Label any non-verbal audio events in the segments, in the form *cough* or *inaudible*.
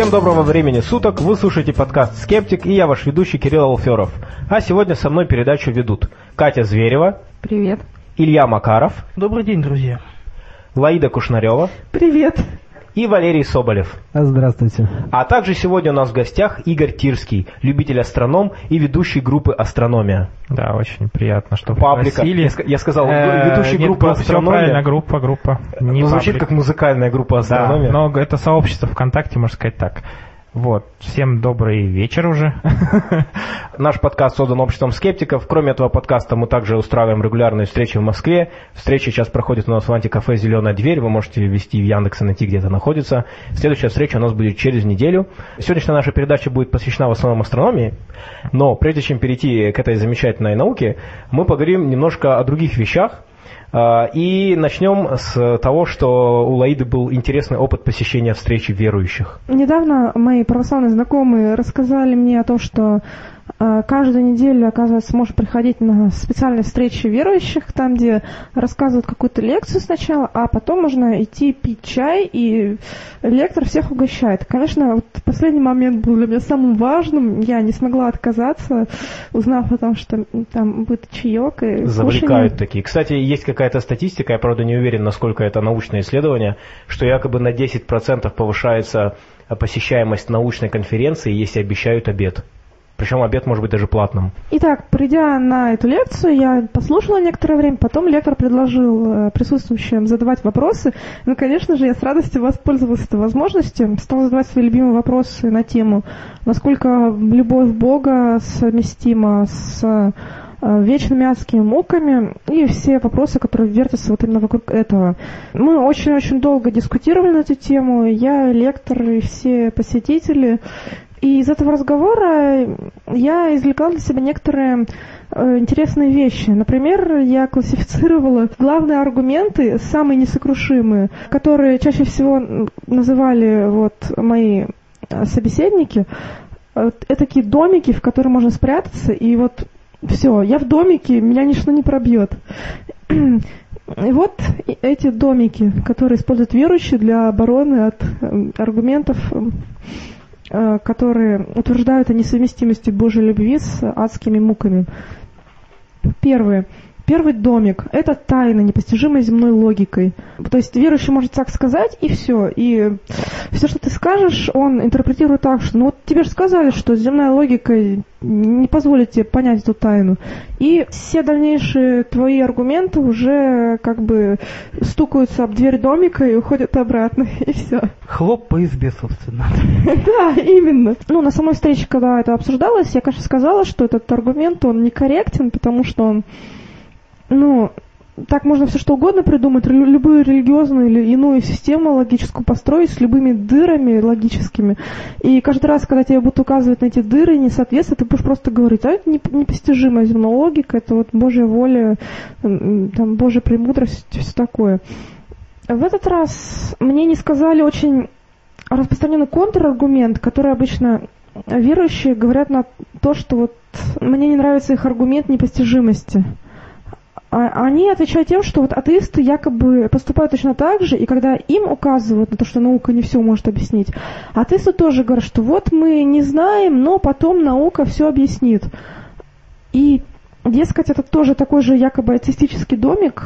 Всем доброго времени суток, вы слушаете подкаст «Скептик» и я ваш ведущий Кирилл Алферов. А сегодня со мной передачу ведут Катя Зверева. Привет. Илья Макаров. Добрый день, друзья. Лаида Кушнарева. Привет и Валерий Соболев. Здравствуйте. А также сегодня у нас в гостях Игорь Тирский, любитель-астроном и ведущий группы «Астрономия». Да, очень приятно, что Паблика. Я, я сказал, э, ведущий Нет, группы «Астрономия». правильно, группа, группа. Не ну, звучит как музыкальная группа «Астрономия». Да, но это сообщество ВКонтакте, можно сказать так. Вот. Всем добрый вечер уже. *laughs* Наш подкаст создан обществом скептиков. Кроме этого подкаста мы также устраиваем регулярные встречи в Москве. Встреча сейчас проходит у нас в антикафе «Зеленая дверь». Вы можете ввести в Яндекс и найти, где это находится. Следующая встреча у нас будет через неделю. Сегодняшняя наша передача будет посвящена в основном астрономии. Но прежде чем перейти к этой замечательной науке, мы поговорим немножко о других вещах, и начнем с того, что у Лаиды был интересный опыт посещения встречи верующих. Недавно мои православные знакомые рассказали мне о том, что а, каждую неделю, оказывается, может приходить на специальные встречи верующих, там, где рассказывают какую-то лекцию сначала, а потом можно идти пить чай, и лектор всех угощает. Конечно, вот последний момент был для меня самым важным. Я не смогла отказаться, узнав о том, что там будет чаек и Завлекают такие. Кстати, есть какая-то статистика, я, правда, не уверен, насколько это научное исследование, что якобы на 10% повышается посещаемость научной конференции, если обещают обед. Причем обед может быть даже платным. Итак, придя на эту лекцию, я послушала некоторое время, потом лектор предложил э, присутствующим задавать вопросы. Ну, конечно же, я с радостью воспользовалась этой возможностью, стала задавать свои любимые вопросы на тему, насколько любовь Бога совместима с э, вечными адскими муками и все вопросы, которые вертятся вот именно вокруг этого. Мы очень-очень долго дискутировали на эту тему, я, лектор и все посетители, и из этого разговора я извлекла для себя некоторые э, интересные вещи. Например, я классифицировала главные аргументы, самые несокрушимые, которые чаще всего называли вот мои э, собеседники. Это такие домики, в которые можно спрятаться, и вот все, я в домике, меня ничто не пробьет. *clears throat* И вот эти домики, которые используют верующие для обороны от э, аргументов Э, которые утверждают о несовместимости Божьей любви с адскими муками. Первое. Первый домик – это тайна, непостижимая земной логикой. То есть верующий может так сказать, и все. И все, что ты скажешь, он интерпретирует так, что ну вот тебе же сказали, что земная логика не позволит тебе понять эту тайну. И все дальнейшие твои аргументы уже как бы стукаются об дверь домика и уходят обратно, *laughs* и все. Хлоп по избе, собственно. *laughs* Да, именно. Ну, на самой встрече, когда это обсуждалось, я, конечно, сказала, что этот аргумент, он некорректен, потому что он ну, так можно все что угодно придумать, любую религиозную или иную систему логическую построить с любыми дырами логическими. И каждый раз, когда тебе будут указывать на эти дыры, несоответствие, ты будешь просто говорить, а это непостижимая земная логика, это вот Божья воля, там, Божья премудрость, все такое. В этот раз мне не сказали очень распространенный контраргумент, который обычно верующие говорят на то, что вот мне не нравится их аргумент непостижимости. А, они отвечают тем, что вот атеисты якобы поступают точно так же, и когда им указывают на то, что наука не все может объяснить, атеисты тоже говорят, что вот мы не знаем, но потом наука все объяснит. И, дескать, это тоже такой же якобы атеистический домик,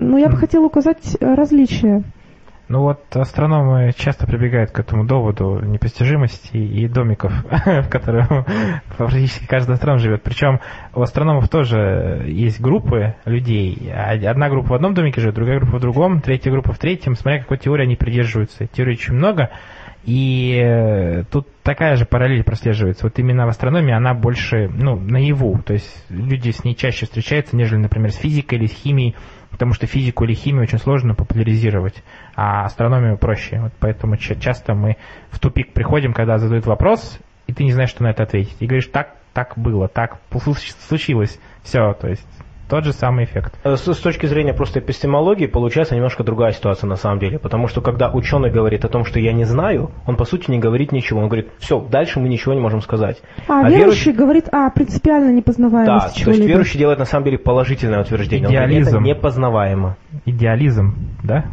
но я бы хотела указать различия. Ну вот астрономы часто прибегают к этому доводу непостижимости и домиков, *laughs* в которых практически каждый астроном живет. Причем у астрономов тоже есть группы людей. Одна группа в одном домике живет, другая группа в другом, третья группа в третьем, смотря какой теории они придерживаются. Теорий очень много, и э, тут такая же параллель прослеживается. Вот именно в астрономии она больше, ну, наяву. То есть люди с ней чаще встречаются, нежели, например, с физикой или с химией потому что физику или химию очень сложно популяризировать, а астрономию проще. Вот поэтому часто мы в тупик приходим, когда задают вопрос, и ты не знаешь, что на это ответить. И говоришь, так, так было, так случилось, все, то есть тот же самый эффект. Э, с, с точки зрения просто эпистемологии получается немножко другая ситуация на самом деле, потому что когда ученый говорит о том, что я не знаю, он по сути не говорит ничего, он говорит, все, дальше мы ничего не можем сказать. А, а верующий, верующий говорит о принципиально непознаваемости Да, то есть верующий делает на самом деле положительное утверждение, Идеализм. он говорит, это непознаваемо. Идеализм, да?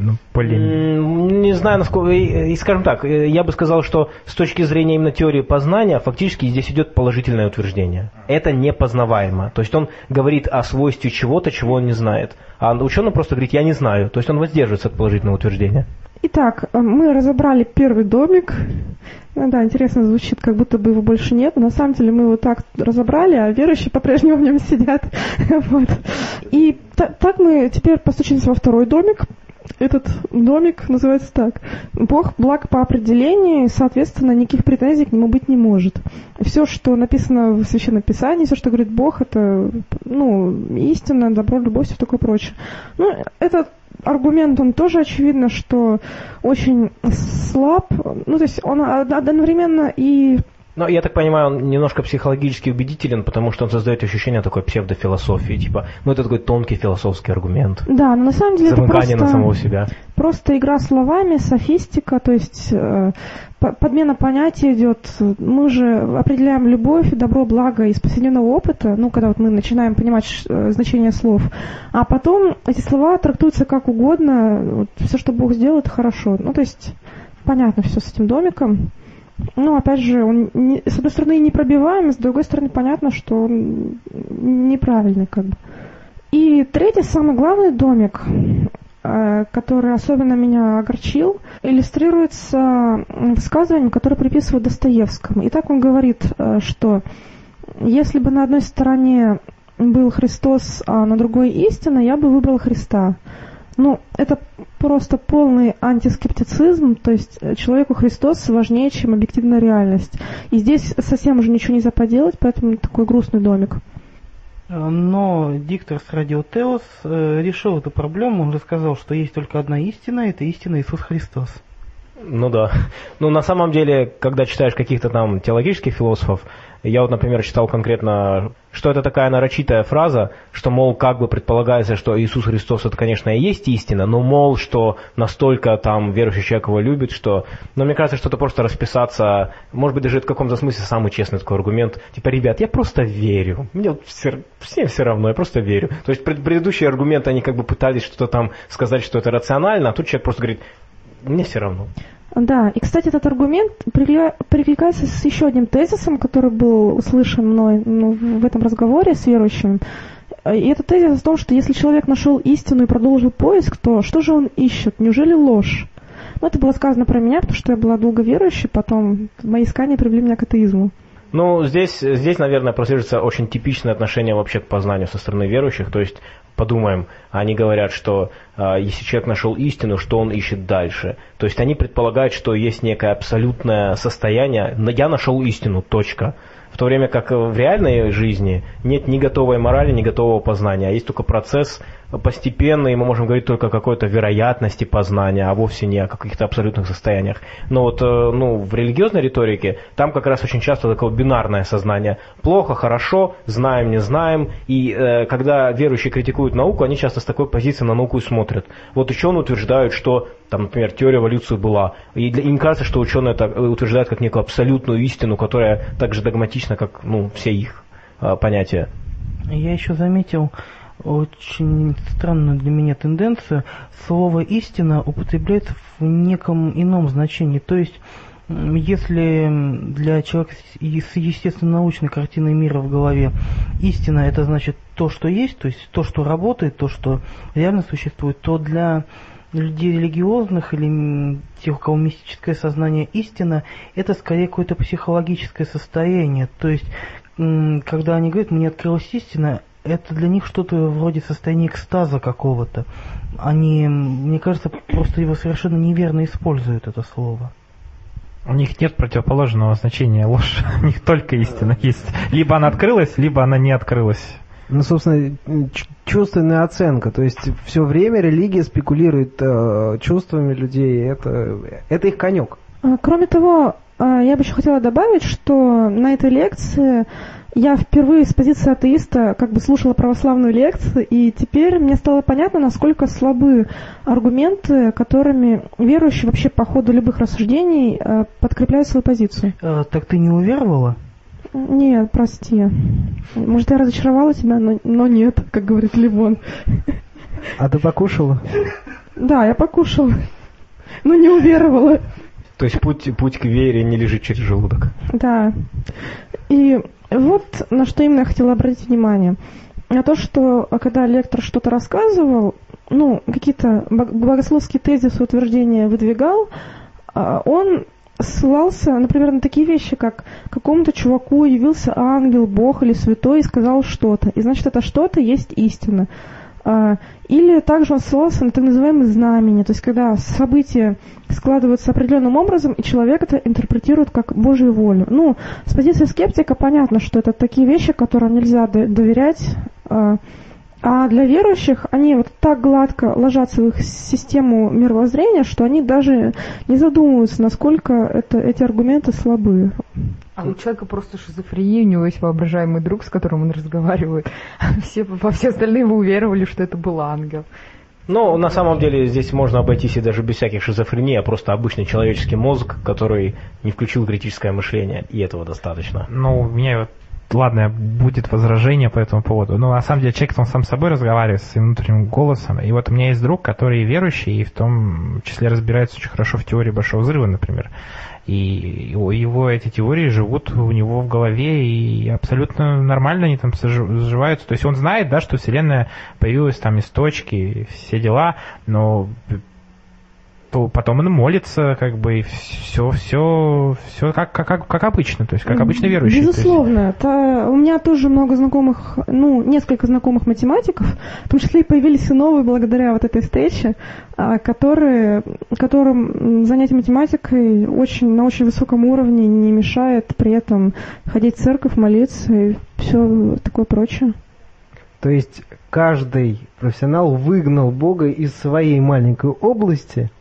Ну, более... М, Не знаю, насколько... И, и скажем так, э, я бы сказал, что с точки зрения именно теории познания, фактически здесь идет положительное утверждение. Это непознаваемо. То есть он говорит о свойстве чего-то, чего он не знает. А ученый просто говорит, я не знаю. То есть он воздерживается от положительного утверждения. Итак, э, мы разобрали первый домик. Ну да, интересно звучит, как будто бы его больше нет. Но на самом деле мы его так разобрали, а верующие по-прежнему в нем *laughs* сидят. *laughs* Вот. И та- так мы теперь постучимся во второй домик. Этот домик называется так. Бог благ по определению, соответственно, никаких претензий к нему быть не может. Все, что написано в Священном Писании, все, что говорит Бог, это ну, истина, добро, любовь, все такое прочее. Ну, этот аргумент, он тоже очевидно, что очень слаб. Ну, то есть он од- одновременно и Но я так понимаю, он немножко психологически убедителен, потому что он создает ощущение такой псевдофилософии. Типа, ну это такой тонкий философский аргумент. Да, но на самом деле это Замыкание просто, на самого себя. просто игра словами, софистика, то есть э, по- подмена понятий идет. Мы же определяем любовь, добро, благо из повседневного опыта, ну, когда вот мы начинаем понимать э, значение слов, а потом эти слова трактуются как угодно, вот, все, что Бог сделал, это хорошо. Ну, то есть понятно все с этим домиком. Ну, опять же, он не- с одной стороны непробиваемый, с другой стороны понятно, что он неправильный как бы. И третий, самый главный домик, э, который особенно меня огорчил, иллюстрируется высказыванием, которое приписывают Достоевскому. И так он говорит, э, что если бы на одной стороне был Христос, а на другой истина, я бы выбрал Христа. Ну, это просто полный антискептицизм, то есть э, человеку Христос важнее, чем объективная реальность. И здесь совсем уже ничего нельзя поделать, поэтому такой грустный домик. Э, Но диктор с Радио Теос э, решил эту проблему. Он рассказал, что есть только одна истина, это истина Иисус Христос. Ну да. Ну на самом деле, когда читаешь каких-то там теологических философов, я вот, например, читал конкретно, что это такая нарочитая фраза, что, мол, как бы предполагается, что Иисус Христос это, конечно, и есть истина, но, мол, что настолько там верующий человек его любит, что... Но мне кажется, что это просто расписаться, может быть, даже это в каком-то смысле самый честный такой аргумент. Типа, ребят, я просто верю. Мне все, всем все равно, я просто верю. То есть пред- предыдущие аргументы, они как бы пытались что-то там сказать, что это рационально, а тут человек просто говорит, мне все равно. Да, и, кстати, этот аргумент перекликается с еще одним тезисом, который был услышан мной ну, в этом разговоре с верующим. И это тезис о том, что если человек нашел истину и продолжил поиск, то что же он ищет? Неужели ложь? Ну, это было сказано про меня, потому что я была долго верующей, потом мои искания привели меня к атеизму. Ну, здесь, здесь, наверное, прослеживается очень типичное отношение вообще к познанию со стороны верующих. То есть, подумаем, они говорят, что э, если человек нашел истину, что он ищет дальше. То есть они предполагают, что есть некое абсолютное состояние, «Но я нашел истину, точка. В то время как в реальной жизни нет ни готовой морали, ни готового познания, а есть только процесс постепенный, и мы можем говорить только о какой-то вероятности познания, а вовсе не о каких-то абсолютных состояниях. Но вот э, ну, в религиозной риторике там как раз очень часто такое бинарное сознание. Плохо, хорошо, знаем, не знаем. И э, когда верующие критикуют науку, они часто с такой позиции на науку и смотрят. Вот ученые утверждают, что, там, например, теория эволюции была. И для- им кажется, что ученые это утверждают как некую абсолютную истину, которая так же догматична, как ну, все их э, понятия. Я еще заметил очень странную для меня тенденцию. Слово «истина» употребляется в неком ином значении. То есть, если для человека с естественно-научной картиной мира в голове истина это значит то, что есть, то есть то, что работает, то, что реально существует, то для людей религиозных или тех, у кого мистическое сознание истина, это скорее какое-то психологическое состояние. То есть, когда они говорят, мне открылась истина, это для них что-то вроде состояния экстаза какого-то. Они, мне кажется, просто его совершенно неверно используют, это слово. У них нет противоположного значения ложь. *laughs* У них только истина есть. Либо она открылась, либо она не открылась. Ну, собственно, чувственная оценка. То есть все время религия спекулирует э, чувствами людей. Это, это их конек. А, Кроме того, а, я бы еще хотела добавить, что на этой лекции я впервые с позиции атеиста как бы слушала православную лекцию, и теперь мне стало понятно, насколько слабы аргументы, которыми верующие вообще по ходу любых рассуждений э, подкрепляют свою позицию. Э, так ты не уверовала? Нет, прости. Может, я разочаровала тебя, но, но нет, как говорит Ливон. А ты покушала? Да, я покушала, но не уверовала. То есть путь, путь к вере не лежит через желудок. Да. И вот на что именно я хотела обратить внимание. На то, что а, когда лектор что-то рассказывал, ну, какие-то богословские тезисы, утверждения выдвигал, а, он ссылался, например, на такие вещи, как какому-то чуваку явился ангел, бог или святой и сказал что-то. И значит, это что-то есть истина. А, или также он ссылался на так называемые знамения, то есть когда события складываются определенным образом, и человек это интерпретирует как Божью волю. Ну, с позиции скептика понятно, что это такие вещи, которым нельзя доверять, а, а для верующих они вот так гладко ложатся в их систему мировоззрения, что они даже не задумываются, насколько это, эти аргументы слабы. А у человека просто шизофрения, у него есть воображаемый друг, с которым он разговаривает. *laughs* Все, во все остальные вы уверовали, что это был ангел. Ну, на самом деле здесь можно обойтись и даже без всяких шизофрений, а просто обычный человеческий мозг, который не включил критическое мышление, и этого достаточно. Ну, у меня вот ладно, будет возражение по этому поводу. Но на самом деле человек он сам с собой разговаривает, с своим внутренним голосом. И вот у меня есть друг, который верующий, и в том числе разбирается очень хорошо в теории Большого Взрыва, например. И его эти теории живут у него в голове, и абсолютно нормально они там сживаются. То есть он знает, да, что Вселенная появилась там из точки, все дела, но то потом он молится, как бы, и все, все, все как, как, как обычно, то есть как обычно верующий. Безусловно. Есть... Это, у меня тоже много знакомых, ну, несколько знакомых математиков, в том числе и появились и новые благодаря вот этой встрече, а, которые, которым занятие математикой очень, на очень высоком уровне не мешает при этом ходить в церковь, молиться и все такое прочее. То есть каждый профессионал выгнал Бога из своей маленькой области –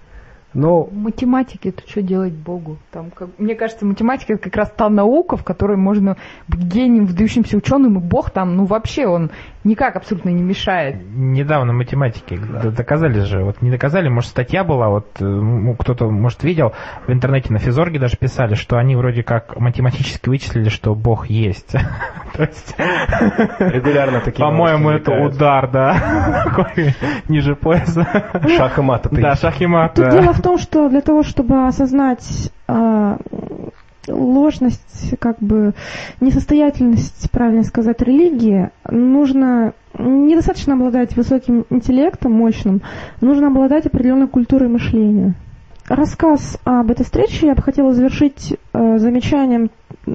но... Математики, это что делать Богу? Там, как, мне кажется, математика это как раз та наука, в которой можно быть гением, выдающимся ученым, и Бог там, ну вообще, он никак абсолютно не мешает. Недавно математики да. доказали же, вот не доказали, может статья была, вот ну, кто-то, может, видел, в интернете на Физорге даже писали, что они вроде как математически вычислили, что Бог есть. *laughs* Регулярно такие По-моему, это удар, да, *laughs* ниже пояса. Шах и мат. Да, шах и мат. Дело в том, что для того, чтобы осознать а, ложность, как бы несостоятельность, правильно сказать, религии, нужно недостаточно обладать высоким интеллектом, мощным, нужно обладать определенной культурой мышления. Рассказ об этой встрече я бы хотела завершить э, замечанием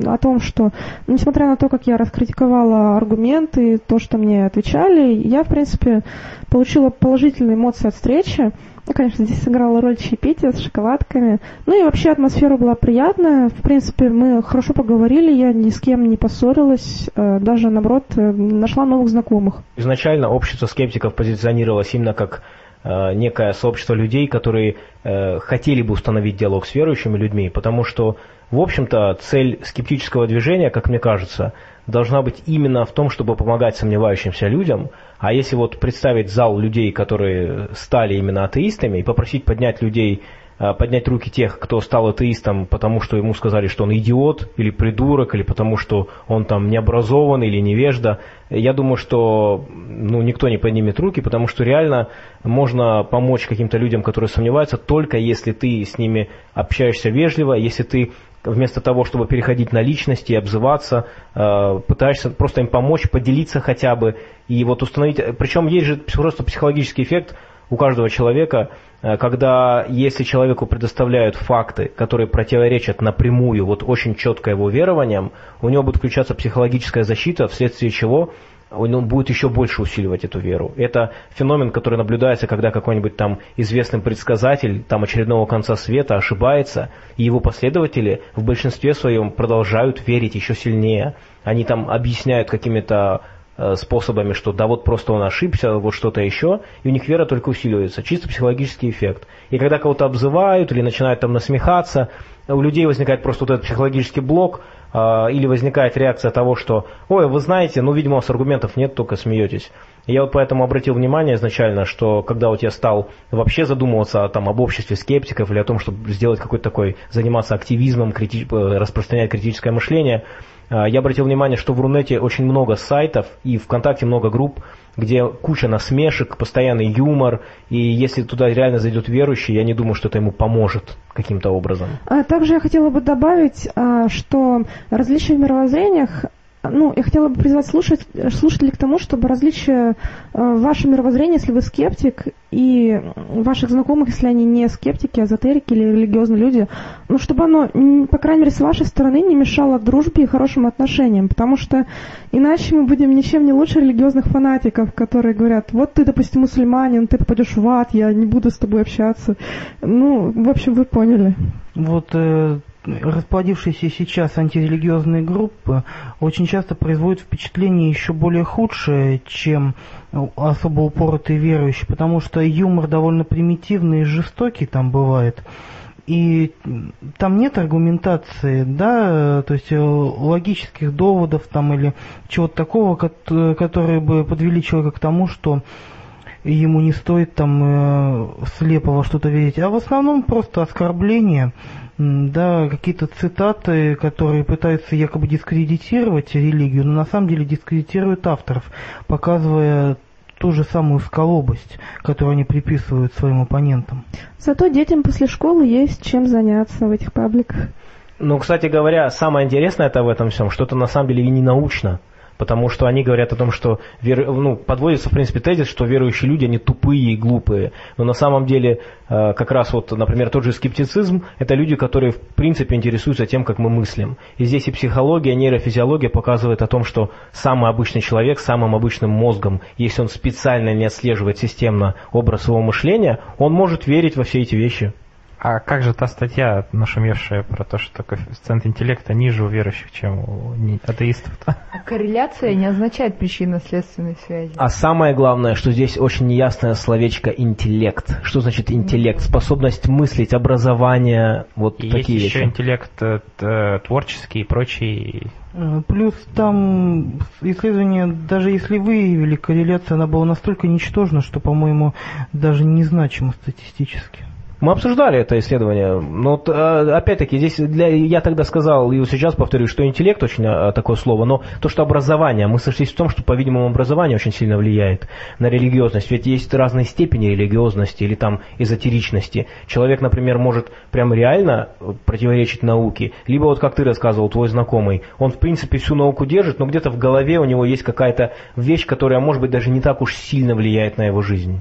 о том, что, несмотря на то, как я раскритиковала аргументы, то, что мне отвечали, я, в принципе, получила положительные эмоции от встречи. Ну, конечно, здесь сыграла роль чаепития с шоколадками. Ну и вообще атмосфера была приятная. В принципе, мы хорошо поговорили, я ни с кем не поссорилась, э, даже, наоборот, э, нашла новых знакомых. Изначально общество скептиков позиционировалось именно как некое сообщество людей, которые хотели бы установить диалог с верующими людьми, потому что, в общем-то, цель скептического движения, как мне кажется, должна быть именно в том, чтобы помогать сомневающимся людям, а если вот представить зал людей, которые стали именно атеистами, и попросить поднять людей, поднять руки тех, кто стал атеистом, потому что ему сказали, что он идиот или придурок, или потому что он там необразован или невежда, я думаю, что ну, никто не поднимет руки, потому что реально можно помочь каким-то людям, которые сомневаются, только если ты с ними общаешься вежливо, если ты вместо того, чтобы переходить на личности и обзываться, э, пытаешься просто им помочь, поделиться хотя бы, и вот установить, причем есть же просто психологический эффект у каждого человека, э, когда если человеку предоставляют факты, которые противоречат напрямую, вот очень четко его верованиям, у него будет включаться психологическая защита, вследствие чего он будет еще больше усиливать эту веру. Это феномен, который наблюдается, когда какой-нибудь там известный предсказатель там очередного конца света ошибается, и его последователи в большинстве своем продолжают верить еще сильнее. Они там объясняют какими-то способами, что да вот просто он ошибся, вот что-то еще, и у них вера только усиливается, чисто психологический эффект. И когда кого-то обзывают или начинают там насмехаться, у людей возникает просто вот этот психологический блок, а, или возникает реакция того, что, ой, вы знаете, ну, видимо, у вас аргументов нет, только смеетесь. Я вот поэтому обратил внимание изначально, что когда вот я стал вообще задумываться там, об обществе скептиков или о том, чтобы сделать какой-то такой, заниматься активизмом, крити- э, распространять критическое мышление, я обратил внимание, что в Рунете очень много сайтов и ВКонтакте много групп, где куча насмешек, постоянный юмор, и если туда реально зайдет верующий, я не думаю, что это ему поможет каким-то образом. А также я хотела бы добавить, а, что различия в мировоззрениях ну, я хотела бы призвать слушать, слушателей к тому, чтобы различие э, ваше мировоззрение, если вы скептик, и ваших знакомых, если они не скептики, эзотерики или религиозные люди, ну, чтобы оно, по крайней мере, с вашей стороны не мешало дружбе и хорошим отношениям, потому что иначе мы будем ничем не лучше религиозных фанатиков, которые говорят, вот ты, допустим, мусульманин, ты попадешь в ад, я не буду с тобой общаться. Ну, в общем, вы поняли. Вот э, расплодившиеся сейчас антирелигиозные группы очень часто производят впечатление еще более худшее, чем особо упоротые верующие, потому что юмор довольно примитивный и жестокий там бывает. И там нет аргументации, да, то есть э, логических доводов там или чего-то такого, кот- которые бы подвели человека к тому, что ему не стоит там э, слепо во что-то верить, а в основном просто оскорбления, да, какие-то цитаты, которые пытаются якобы дискредитировать религию, но на самом деле дискредитируют авторов, показывая ту же самую сколобость, которую они приписывают своим оппонентам. Зато детям после школы есть чем заняться в этих пабликах. Ну, кстати говоря, самое интересное это в этом всем, что это на самом деле и не научно. Потому что они говорят о том, что вер... ну, подводится, в принципе, тезис, что верующие люди, они тупые и глупые. Но на самом деле, э, как раз вот, например, тот же скептицизм, это люди, которые, в принципе, интересуются тем, как мы мыслим. И здесь и психология, и нейрофизиология показывает о том, что самый обычный человек самым обычным мозгом, если он специально не отслеживает системно образ своего мышления, он может верить во все эти вещи. А как же та статья, нашумевшая про то, что коэффициент интеллекта ниже у верующих, чем у атеистов-то? А корреляция не означает причинно-следственной связи. А самое главное, что здесь очень неясное словечко интеллект. Что значит интеллект? Способность мыслить, образование, вот И такие есть еще вещи. интеллект э, т- творческий и прочий. Э, Плюс там исследование, даже если выявили корреляцию, она была настолько ничтожна, что, по-моему, даже незначима статистически. Мы обсуждали это исследование, но э, опять-таки здесь для, я тогда сказал, и сейчас повторю, что интеллект очень э, такое слово, но то, что образование, мы сошлись в том, что, по-видимому, образование очень сильно влияет на религиозность, ведь есть разные степени религиозности или там эзотеричности. Человек, например, может прям реально противоречить науке, либо вот как ты рассказывал, твой знакомый, он в принципе всю науку держит, но где-то в голове у него есть какая-то вещь, которая, может быть, даже не так уж сильно влияет на его жизнь.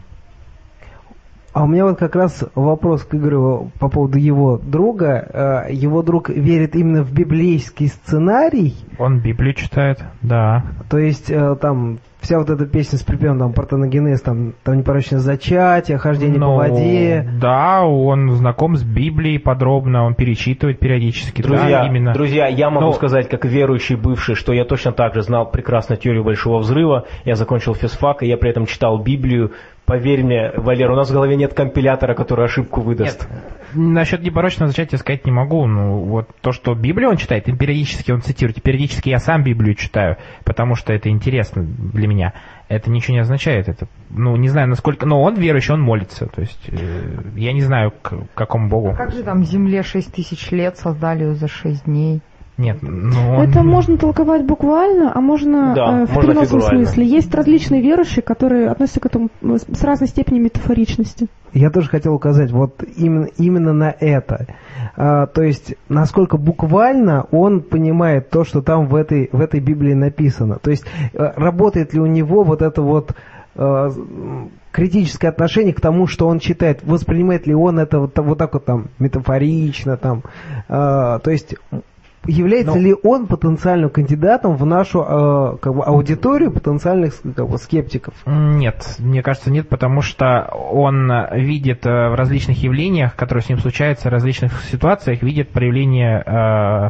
А у меня вот как раз вопрос к Игорю по поводу его друга. Э, Его друг верит именно в библейский сценарий, Он Библию читает, да. то есть э, там вся вот эта песня с припевом, там, партеногенез, там, там непорочное зачатие, хождение по Ну, воде. Да, он знаком с Библией подробно, он перечитывает периодически. Друзья, да, именно. друзья, я могу Ну, сказать, как верующий бывший, что я точно так же знал прекрасно теорию Большого Взрыва, я закончил физфак, и я при этом читал Библию. Поверь мне, Валер, у нас в голове нет компилятора, который ошибку выдаст. Насчет непорочного зачатия сказать не могу. Ну, вот то, что Библию он читает, и периодически он цитирует, и периодически я сам Библию читаю, потому что это интересно для меня. Это ничего не означает. Это, ну, не знаю, насколько... Но он верующий, он молится. То есть, э, я не знаю, к какому богу. А как же там Земле 6 тысяч лет создали ее за 6 дней? Нет, ну... он- Это можно толковать буквально, а можно Да, э, в можно переносном фигурально. смысле. Есть различные верующие, которые относятся к этому э, с разной степенью метафоричности. Я тоже хотел указать вот именно, именно на это. А, то есть, насколько буквально он понимает то, что там в этой, в этой Библии написано. То есть, э, работает ли у него вот это вот э, критическое отношение к тому, что он читает, воспринимает ли он это вот, вот так вот там метафорично, там, э, то есть является Ну. ли он потенциальным кандидатом в нашу э, как бы, аудиторию потенциальных как бы, скептиков? Нет, мне кажется, нет, потому что он видит э, в различных явлениях, которые с ним случаются, в различных ситуациях, видит проявление э,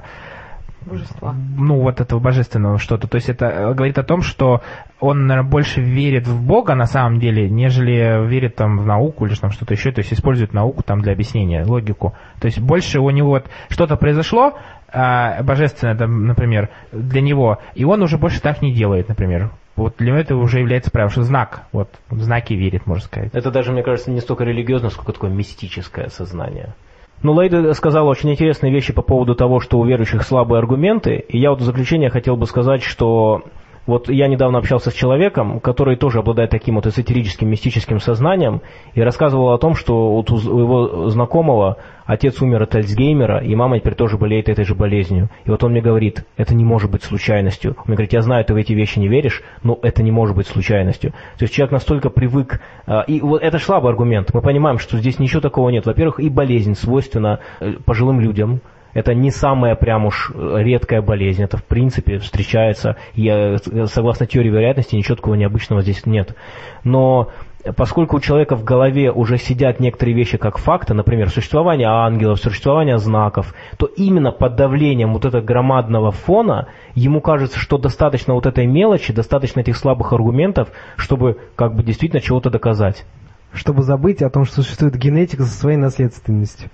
Божества. ну, вот этого божественного что-то. То есть это э, говорит о том, что он, наверное, больше верит в Бога на самом деле, нежели верит там в науку или там что-то еще, то есть использует науку там для объяснения, логику. То есть больше у него вот что-то произошло, божественное, там, например, для него, и он уже больше так не делает, например. Вот для него это уже является правилом, что знак, вот, в знаки верит, можно сказать. Это даже, мне кажется, не столько религиозно, сколько такое мистическое сознание. Ну, Лейда сказала очень интересные вещи по поводу того, что у верующих слабые аргументы. И я вот в заключение хотел бы сказать, что вот я недавно общался с человеком, который тоже обладает таким вот эзотерическим, мистическим сознанием, и рассказывал о том, что вот у его знакомого отец умер от Альцгеймера, и мама теперь тоже болеет этой же болезнью. И вот он мне говорит, это не может быть случайностью. Он мне говорит, я знаю, ты в эти вещи не веришь, но это не может быть случайностью. То есть человек настолько привык, а, и вот это слабый аргумент. Мы понимаем, что здесь ничего такого нет. Во-первых, и болезнь свойственна э, пожилым людям, это не самая прям уж редкая болезнь, это в принципе встречается, и э, согласно теории вероятности ничего такого необычного здесь нет. Но поскольку у человека в голове уже сидят некоторые вещи как факты, например, существование ангелов, существование знаков, то именно под давлением вот этого громадного фона ему кажется, что достаточно вот этой мелочи, достаточно этих слабых аргументов, чтобы как бы действительно чего-то доказать. Чтобы забыть о том, что существует генетика со своей наследственностью.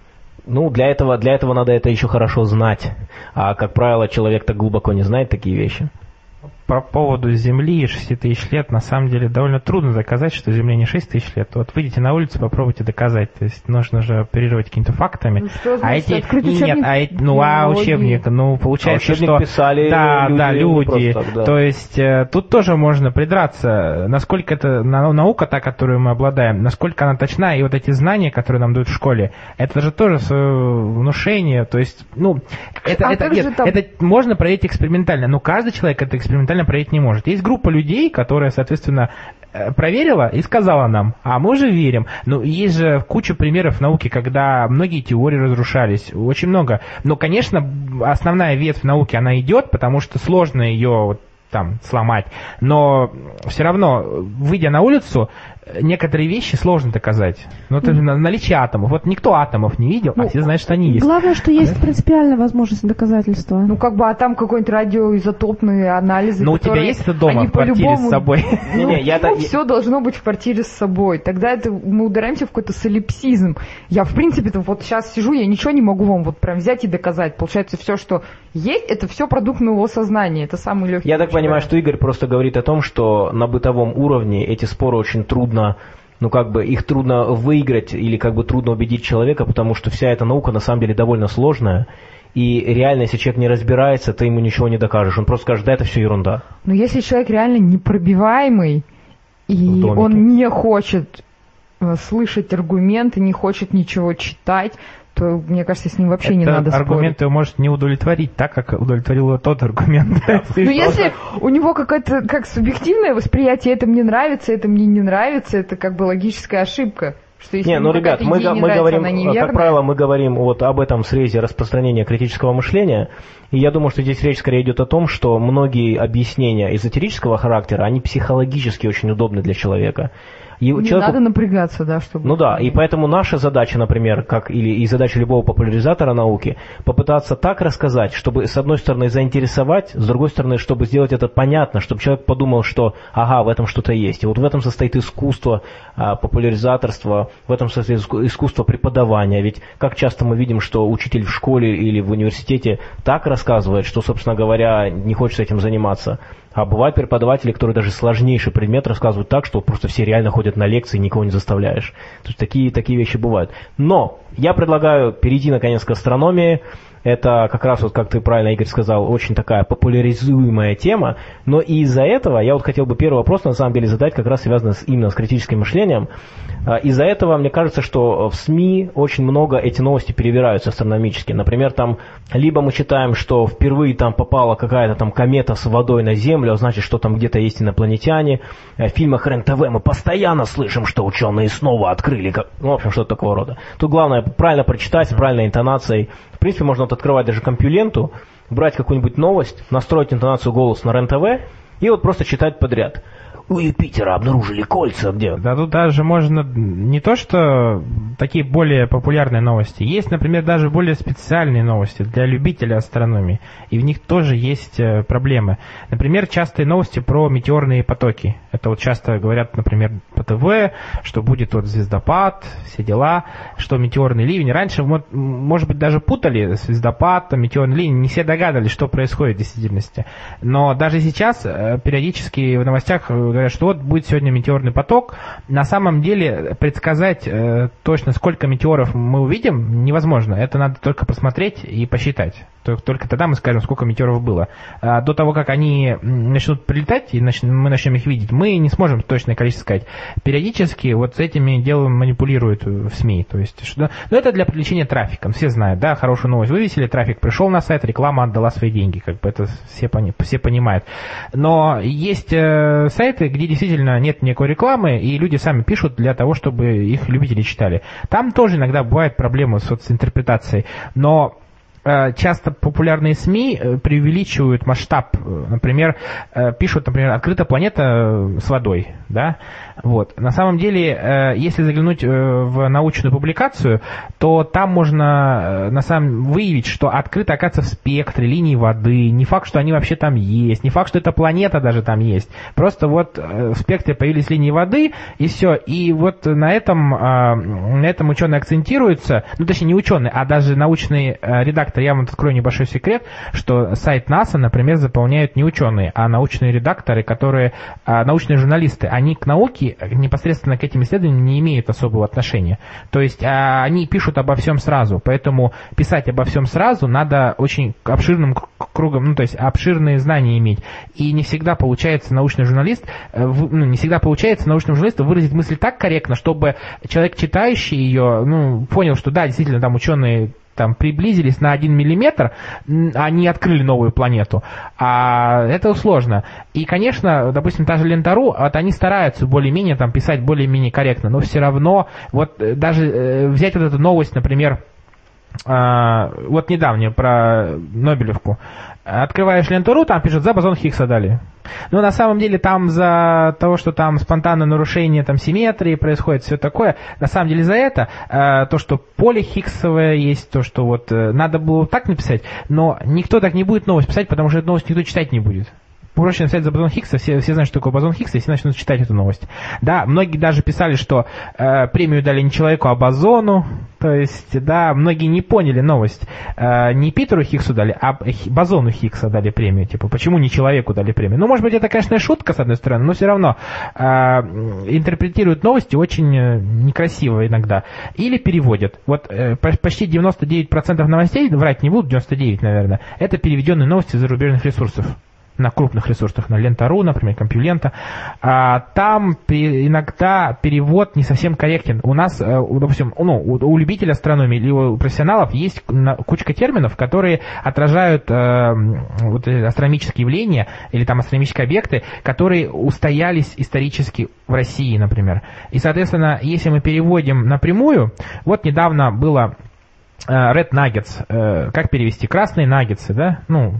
Ну, для этого, для этого надо это еще хорошо знать. А, как правило, человек так глубоко не знает такие вещи по поводу Земли 6 тысяч лет, на самом деле довольно трудно доказать, что Земле не 6 тысяч лет. Вот выйдите на улицу, попробуйте доказать. То есть нужно же оперировать какими-то фактами. Ну, что а значит, эти открыть нет, учебник а эти, ну а учебник, ну получается, А учебник что писали да, люди, да, не люди. просто так, да. То есть э, тут тоже можно придраться, насколько это на- наука та, которую мы обладаем, насколько она точна, и вот эти знания, которые нам дают в школе, это же тоже свое внушение. То есть, ну, это, А это, нет, же там- это можно проверить экспериментально, но каждый человек это экспериментально проверить не может. Есть группа людей, которая, соответственно, э, проверила и сказала нам, а мы же верим. Но есть же куча примеров науки, когда многие теории разрушались, очень много. Но, конечно, основная ветвь науки, она идет, потому что сложно ее там сломать. Но все равно, выйдя на улицу, некоторые вещи сложно доказать. Ну, это же на- наличие атомов. Вот никто атомов не видел, а Ну, все знают, что они есть. Главное, что есть принципиальная возможность доказательства. Ну, как бы, а там какой-нибудь радиоизотопные анализы, Но у тебя есть это дома в квартире с собой? *laughs* Ну, *laughs* так- все должно быть в квартире с собой. Тогда это мы удараемся в какой-то солипсизм. Я, в принципе-то, вот сейчас сижу, я ничего не могу вам вот прям взять и доказать. Получается, все, что есть, это все продукт моего сознания. Это самый легкий. Я так понимаю, что Игорь просто говорит о том, что на бытовом уровне эти споры очень трудно, ну как бы их трудно выиграть или как бы трудно убедить человека, потому что вся эта наука на самом деле довольно сложная. И реально, если человек не разбирается, ты ему ничего не докажешь. Он просто скажет, да, это все ерунда. Но если человек реально непробиваемый, и он не хочет э, слышать аргументы, не хочет ничего читать, то, мне кажется, с ним вообще не Этот надо аргумент спорить. его может не удовлетворить так, как удовлетворил его тот аргумент. *laughs* Ну, если у него какое-то как субъективное восприятие, это мне нравится, это мне не нравится, это как бы логическая ошибка. Что если Не, ну, ребят, мы, не мы нравится, говорим, э, как правило, мы говорим вот об этом срезе распространения критического мышления, и я думаю, что здесь речь скорее идет о том, что многие объяснения эзотерического характера, они психологически очень удобны для человека. И Не человеку- надо напрягаться, да, чтобы... Ну да, и поэтому наша задача, например, как или и задача любого популяризатора науки, попытаться так рассказать, чтобы с одной стороны заинтересовать, с другой стороны, чтобы сделать это понятно, чтобы человек подумал, что ага, в этом что-то есть. И вот в этом состоит искусство а, популяризаторства, в этом состоит иску- искусство преподавания. Ведь как часто мы видим, что учитель в школе или в университете так рассказывает, что, собственно говоря, не хочется этим заниматься. А бывают преподаватели, которые даже сложнейший предмет рассказывают так, что просто все реально ходят на лекции, никого не заставляешь. То есть такие, такие вещи бывают. Но я предлагаю перейти наконец к астрономии. Это как раз, вот как ты правильно, Игорь, сказал, очень такая популяризуемая тема. Но и из-за этого я вот хотел бы первый вопрос на самом деле задать, как раз связанный с, именно с критическим мышлением. А, Из-за этого мне кажется, что в СМИ очень много эти новости перевираются астрономически. Например, там либо мы читаем, что впервые там попала какая-то там комета с водой на Землю, а значит, что там где-то есть инопланетяне. Э, В фильмах РЕН-ТВ мы постоянно слышим, что ученые снова открыли, как- ну, в общем, что-то такого рода. Тут главное правильно прочитать, с правильной интонацией. В принципе, можно вот открывать даже компьюленту, брать какую-нибудь новость, настроить интонацию голоса на РЕН-ТВ и вот просто читать подряд. У Юпитера обнаружили кольца, где? Да тут даже можно не то, что такие более популярные новости. Есть, например, даже более специальные новости для любителей астрономии. И в них тоже есть э, проблемы. Например, частые новости про метеорные потоки. Это вот часто говорят, например, по ТВ, что будет вот звездопад, все дела, что метеорный ливень. Раньше, может быть, даже путали звездопад, там, метеорный ливень, не все догадывались, что происходит в действительности. Но даже сейчас э, периодически в новостях э, говорят, что вот будет сегодня метеорный поток. На самом деле предсказать э, точно, сколько метеоров мы увидим, невозможно. Это надо только посмотреть и посчитать. Только- Только тогда мы скажем, сколько метеоров было. А До того, как они начнут прилетать, и нач- мы начнем их видеть, мы не сможем точное количество сказать. Периодически вот с этими делом манипулируют э, в СМИ. То есть, что, но это для привлечения трафика. Все знают, да, хорошую новость вывесили, трафик пришел на сайт, реклама отдала свои деньги. Как бы это все, пони- все понимают. Но есть э, сайты, где действительно нет никакой рекламы, и люди сами пишут для того, чтобы их любители читали. Там тоже иногда бывают проблемы с интерпретацией, но часто популярные СМИ э, преувеличивают масштаб. Э, Например, э, пишут, например, открыта планета э, с водой, да, вот. На самом деле, э, если заглянуть э, в научную публикацию, то там можно э, на самом выявить, что открыто, оказывается, в спектре линий воды. Не факт, что они вообще там есть. Не факт, что эта планета даже там есть. Просто вот э, в спектре появились линии воды, и все. И вот на этом, э, на этом ученые акцентируются. Ну, точнее, не ученые, а даже научный э, редактор. Я вам открою небольшой секрет, что сайт НАСА, например, заполняют не ученые, а научные редакторы, которые, а, научные журналисты. Они к науке, непосредственно к этим исследованиям не имеют особого отношения. То есть а, они пишут обо всем сразу. Поэтому писать обо всем сразу надо очень обширным кругом, ну, то есть обширные знания иметь. И не всегда получается научный журналист, э, ну, не всегда получается научному журналисту выразить мысль так корректно, чтобы человек, читающий ее, ну, понял, что да, действительно, там ученые там приблизились на один миллиметр, они открыли новую планету. А это сложно. И, конечно, допустим, та же Лента.ру, вот они стараются более-менее там писать более-менее корректно, но все равно, вот э, даже э, взять вот эту новость, например, вот недавнее про Нобелевку. Открываешь ленту.ру, там пишут, за бозон Хиггса дали. Но на самом деле там за того, что там спонтанное нарушение там, симметрии происходит, все такое, на самом деле за это, э, то, что поле Хиггсовое есть, то, что вот э, надо было так написать, но никто так не будет новость писать, потому что эту новость никто читать не будет. Проще написать за бозон Хиггса, все, все знают, что такое бозон Хиггса, и все начнут читать эту новость. Да, многие даже писали, что э, премию дали не человеку, а бозону. То есть, да, многие не поняли новость. Э, не Питеру Хиггсу дали, а бозону Хиггса дали премию. Типа, почему не человеку дали премию? Ну, может быть, это, конечно, шутка, с одной стороны, но все равно э, интерпретируют новости очень э, некрасиво иногда. Или переводят. Вот э, по- почти 99% новостей, врать не буду, 99, наверное, это переведенные новости зарубежных ресурсов на крупных ресурсах, на Лента.ру, например, Компьюлента, а, там иногда перевод не совсем корректен. У нас, э, допустим, ну, у, любителей астрономии или у профессионалов есть кучка терминов, которые отражают э, вот, астрономические явления или там астрономические объекты, которые устоялись исторически в России, например. И, соответственно, если мы переводим напрямую, вот недавно было э, Red Nuggets, как перевести? Красные наггетсы, да? Ну,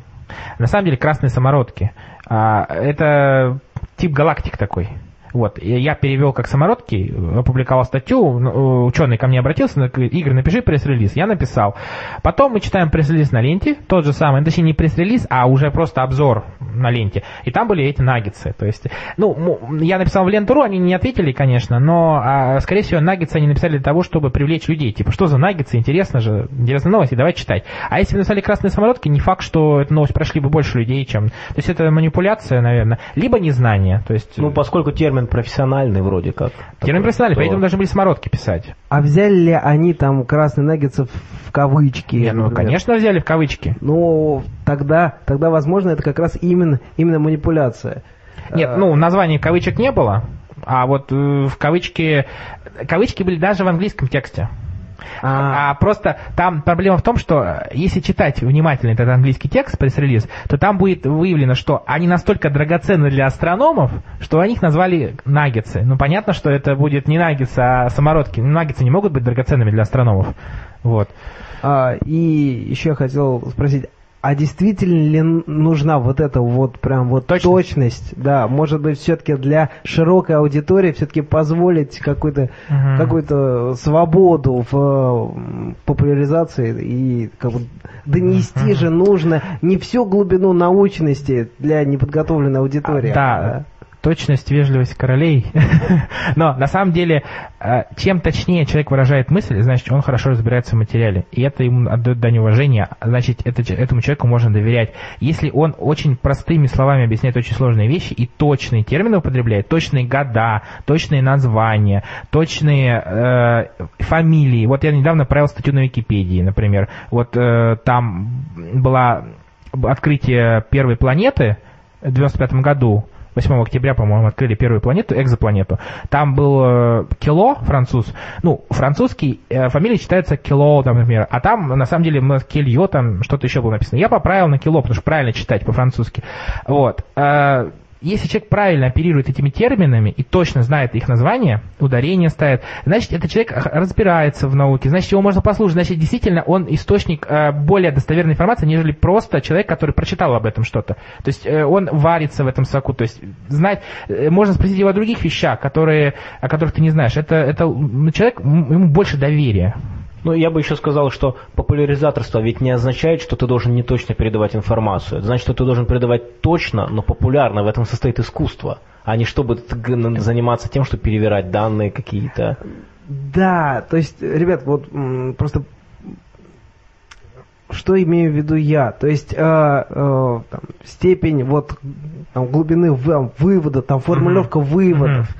на самом деле красные самородки. А, это тип галактик такой. Вот, я перевел как самородки, опубликовал статью, ну, ученый ко мне обратился, говорит, Игорь, напиши пресс-релиз. Я написал. Потом мы читаем пресс-релиз на ленте, тот же самый, точнее не пресс-релиз, а уже просто обзор на ленте. И там были эти наггетсы. То есть, ну, я написал в ленту.ру, они не ответили, конечно, но, а, скорее всего, наггетсы они написали для того, чтобы привлечь людей. Типа, что за наггетсы, интересно же, интересная новость, и давай читать. А если бы написали красные самородки, не факт, что эту новость прошли бы больше людей, чем... То есть, это манипуляция, наверное, либо незнание. То есть, Ну, поскольку термин профессиональный вроде как. Термин профессиональный, то- поэтому должны были самородки писать. А взяли ли они там красные наггетсы в кавычки? Не, ну, например? конечно, взяли в кавычки. Ну, тогда, тогда, возможно, это как раз именно, именно манипуляция. Нет, Э, ну, названия кавычек не было, а вот э, в кавычки... Кавычки были даже в английском тексте. А, А просто там проблема в том, что э, если читать внимательно этот английский текст, пресс-релиз, то там будет выявлено, что они настолько драгоценны для астрономов, что они их назвали наггетсы. Ну, понятно, что это будет не наггетсы, а самородки. Ну, Наггетсы не могут быть драгоценными для астрономов. Вот. а, и еще я хотел спросить, а действительно ли нужна вот эта вот прям вот Точность. точность? Да, может быть, все-таки для широкой аудитории все-таки позволить какую-то Мгм. какую-то свободу в популяризации и как бы донести же нужно не всю глубину научности для неподготовленной аудитории. А, да. Точность, вежливость королей. *laughs* Но на самом деле, э, чем точнее человек выражает мысль, значит, он хорошо разбирается в материале. И это ему отдает дань уважения, значит, это, этому человеку можно доверять. Если он очень простыми словами объясняет очень сложные вещи и точные термины употребляет, точные года, точные названия, точные э, фамилии. Вот я недавно правил статью на Википедии, например. Вот э, там была открытие первой планеты в 95 году, 8 октября, по-моему, открыли первую планету, экзопланету. Там был э, Кило, француз. Ну, французский, э, фамилия читается Кило, там, например. А там, на самом деле, Кельо, там что-то еще было написано. Я поправил на Кило, потому что правильно читать по-французски. Вот. Если человек правильно оперирует этими терминами и точно знает их название, ударение ставит, значит, этот человек разбирается в науке, значит, его можно послушать, значит, действительно он источник э, более достоверной информации, нежели просто человек, который прочитал об этом что-то. То есть э, он варится в этом соку, то есть знать, э, можно спросить его о других вещах, которые, о которых ты не знаешь. Это, это человек, ему больше доверия. Ну, я бы еще сказал, что популяризаторство ведь не означает, что ты должен не точно передавать информацию. Это значит, что ты должен передавать точно, но популярно. В этом состоит искусство, а не чтобы заниматься тем, что перевирать данные какие-то. Да, то есть, ребят, вот просто что имею в виду я? То есть э, э, там, степень вот там, глубины вывода, там формулировка mm-hmm. выводов.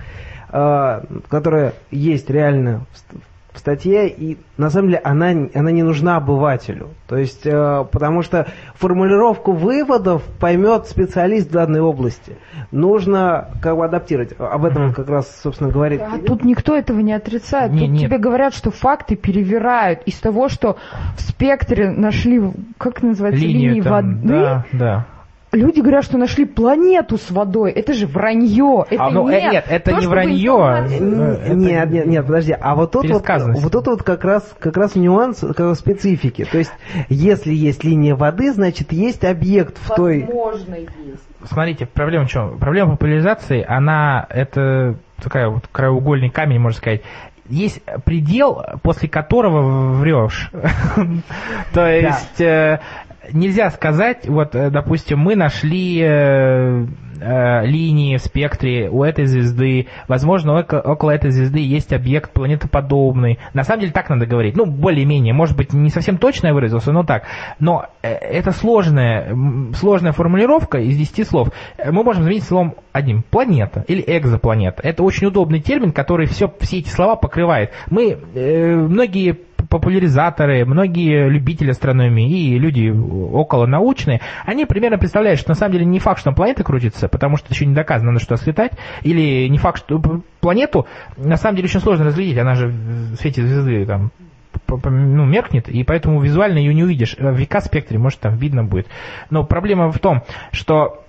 Э, которая есть реально в статье, и на самом деле она, она не нужна обывателю. То есть, э, потому что формулировку выводов поймет специалист в данной области. Нужно как бы адаптировать. Об этом он как раз, собственно, говорит. А тут никто этого не отрицает. Не, тут нет. тебе говорят, что факты перевирают из того, что в спектре нашли, как называется, Линию линии там, воды. Да, да. Люди говорят, что нашли планету с водой. Это же вранье. Это а, ну, нет, нет, это то, не вранье. Информация... Это... Нет, нет, нет, подожди. А вот тут вот, вот тут вот как раз, как раз нюанс как специфики. То есть, если есть линия воды, значит, есть объект в той... Возможно, есть. Смотрите, проблема в чем? Проблема популяризации, она, это такая вот краеугольный камень, можно сказать есть предел, после которого врешь. *laughs* То есть э, нельзя сказать, вот, э, допустим, мы нашли э, э, линии в спектре у этой звезды, возможно, около этой звезды есть объект планетоподобный. На самом деле так надо говорить, ну, более-менее, может быть, не совсем точно я выразился, но так. Но э, это сложная, сложная формулировка из 10 слов. Мы можем заменить словом одним. Планета или экзопланета. Это очень удобный термин, который все, все эти слова покрывает. Мы, э, многие популяризаторы, многие любители астрономии и люди около научные, они примерно представляют, что на самом деле не факт, что планета крутится, потому что еще не доказано, надо что слетать, или не факт, что планету на самом деле очень сложно разглядеть, она же в свете звезды там ну, меркнет, и поэтому визуально ее не увидишь. В века-спектре, может, там видно будет. Но проблема в том, что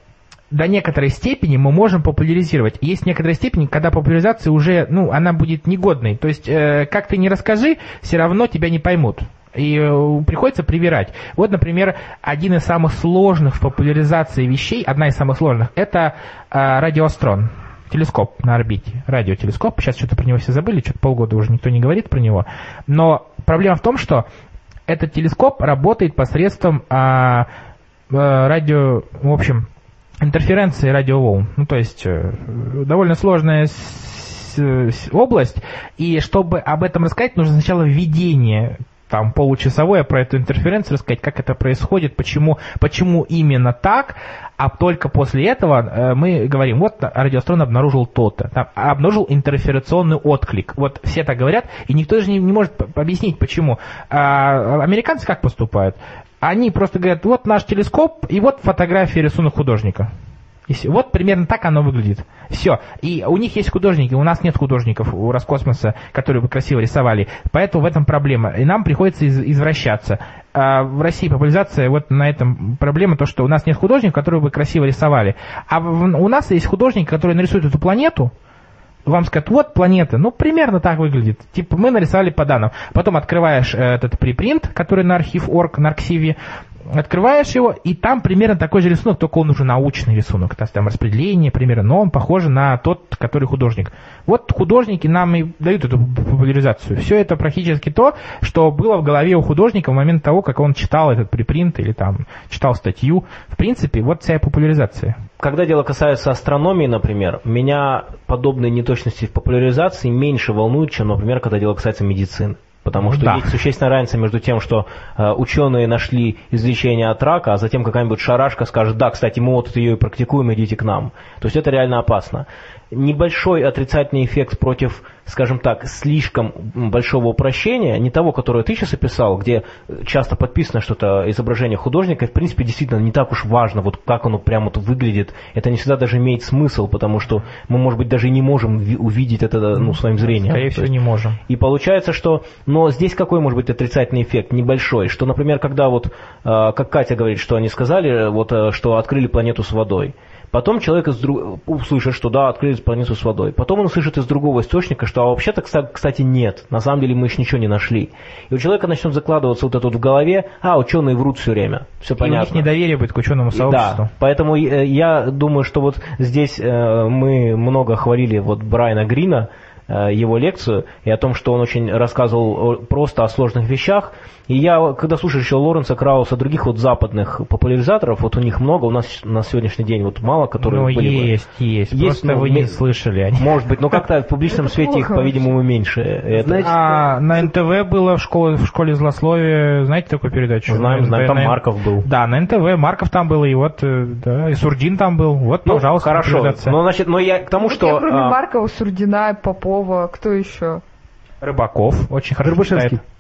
до некоторой степени мы можем популяризировать. Есть некоторая степень, когда популяризация уже, ну, она будет негодной. То есть, э, как ты не расскажи, все равно тебя не поймут. И э, приходится привирать. Вот, например, один из самых сложных в популяризации вещей, одна из самых сложных, это э, радиоастрон. Телескоп на орбите, радиотелескоп. Сейчас что-то про него все забыли, что-то полгода уже никто не говорит про него. Но проблема в том, что этот телескоп работает посредством а, а, радио, в общем, интерференции радиоволн. Ну, то есть э, довольно сложная область, и чтобы об этом рассказать, нужно сначала введение там получасовое про эту интерференцию рассказать, как это происходит, почему, почему именно так, а только после этого э, мы говорим, вот радиоастрон обнаружил то-то, там, обнаружил интерферационный отклик. Вот все так говорят, и никто же не, не может объяснить, почему. А американцы как поступают? Они просто говорят, вот наш телескоп, и вот фотография рисунок художника. И все. Вот примерно так оно выглядит. Все. И у них есть художники, у нас нет художников у Роскосмоса, которые бы красиво рисовали. Поэтому в этом проблема. И нам приходится из- извращаться. А в России популяризация, вот на этом проблема, то, что у нас нет художников, которые бы красиво рисовали. А у нас есть художники, которые нарисуют эту планету, вам скажут, вот планета, ну, примерно так выглядит. Типа, мы нарисовали по данным. Потом открываешь э, этот припринт, который на архив.орг, на архиве, открываешь его, и там примерно такой же рисунок, только он уже научный рисунок. То есть там распределение примерно, но он похож на тот, который художник. Вот художники нам и дают эту популяризацию. Все это практически то, что было в голове у художника в момент того, как он читал этот припринт или там читал статью. В принципе, вот вся популяризация. Когда дело касается астрономии, например, меня подобные неточности в популяризации меньше волнуют, чем, например, когда дело касается медицины. Потому что Да. есть существенная разница между тем, что э, ученые нашли излечение от рака, а затем какая-нибудь шарашка скажет, да, кстати, мы вот ее и практикуем, идите к нам. То есть это реально опасно. Небольшой отрицательный эффект против, скажем так, слишком большого упрощения, не того, которое ты сейчас описал, где часто подписано что-то изображение художника, и в принципе действительно не так уж важно, вот как оно прямо вот выглядит. Это не всегда даже имеет смысл, потому что мы, может быть, даже не можем ви- увидеть это ну, своим зрением. Скорее всего, не можем. и получается, что... Но здесь какой может быть отрицательный эффект? Небольшой. Что, например, когда вот, э, как Катя говорит, что они сказали, вот, э, что открыли планету с водой. Потом человек из друг... услышит, что да, открыли планету с водой. Потом он услышит из другого источника, что а вообще-то, кста- кстати, нет. На самом деле мы еще ничего не нашли. И у человека начнет закладываться вот это вот в голове, а, ученые врут все время. Все И у понятно. них недоверие будет к ученому сообществу. Да, поэтому э, я думаю, что вот здесь э, мы много хвалили вот Брайана Грина, его лекцию, и о том, что он очень рассказывал о- просто о сложных вещах. И я, когда слушаю еще Лоренса Крауса, других вот западных популяризаторов, вот у них много, у нас на сегодняшний день вот мало, которые Ну, были бы. есть, есть, Есть, Просто ну, вы не слышали о них. Может быть, но как-то в публичном Это свете их, по-видимому, меньше. Это- Знаете, А на НТВ было в школе, в школе злословия, знаете такую передачу? знаем, знаем, там На- Марков был. Да, на НТВ Марков там был, и вот, э, да, и Сурдин там был. Вот, Ну, пожалуйста, хорошо. Но, значит, но я к тому, Вот что... я, кроме а, Маркова, Сурдина, Попова, кто еще? Рыбаков очень хорошо Горбашевский. читает.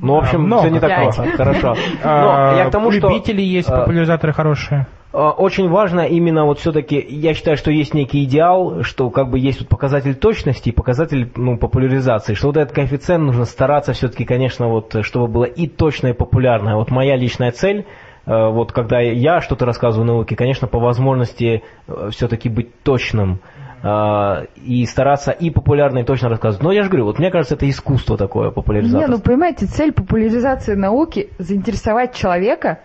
Ну, в общем, много. все не так плохо. *laughs* Хорошо. А, Но я к тому, что... Любители есть, а, популяризаторы хорошие. А, Очень важно именно вот все-таки, я считаю, что есть некий идеал, что как бы есть вот показатель точности и показатель ну, популяризации, что вот этот коэффициент нужно стараться все-таки, конечно, вот, чтобы было и точно, и популярно. Вот моя личная цель, э, вот когда я что-то рассказываю науке, конечно, по возможности все-таки быть точным э, и стараться и популярно, и точно рассказывать. Но я же говорю, вот мне кажется, это искусство такое, Не, популяризация. ну понимаете, цель популяризации науки – заинтересовать человека,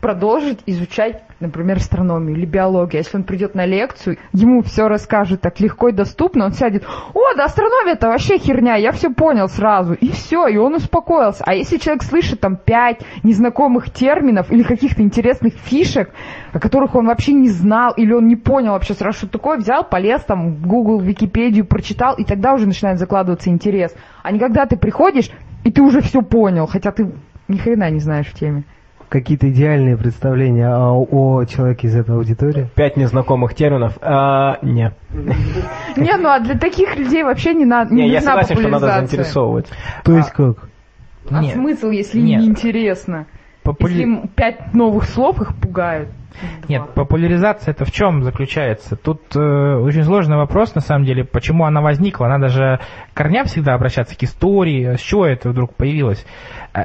продолжить изучать, например, астрономию или биологию. Если он придет на лекцию, ему все расскажут так легко и доступно, он сядет, о, да астрономия это вообще херня, я все понял сразу. И все, и он успокоился. А если человек слышит там пять незнакомых терминов или каких-то интересных фишек, о которых он вообще не знал, или он не понял вообще сразу, что такое, взял, полез там в Google, Википедию, прочитал, и тогда уже начинает закладываться интерес. А не когда ты приходишь, и ты уже все понял, хотя ты ни хрена не знаешь в теме. Какие-то идеальные представления о, о человеке из этой аудитории? Пять незнакомых терминов. А, не. *laughs* Не, ну а для таких людей вообще не надо, не, я согласен, что надо заинтересовывать. То есть как? А Нет. смысл, если неинтересно? Популя- Если им пять новых слов их пугают? Нет, популяризация это в чем заключается? Тут э, очень сложный вопрос, на самом деле, почему она возникла. Надо же корням всегда обращаться к истории, с чего это вдруг появилось.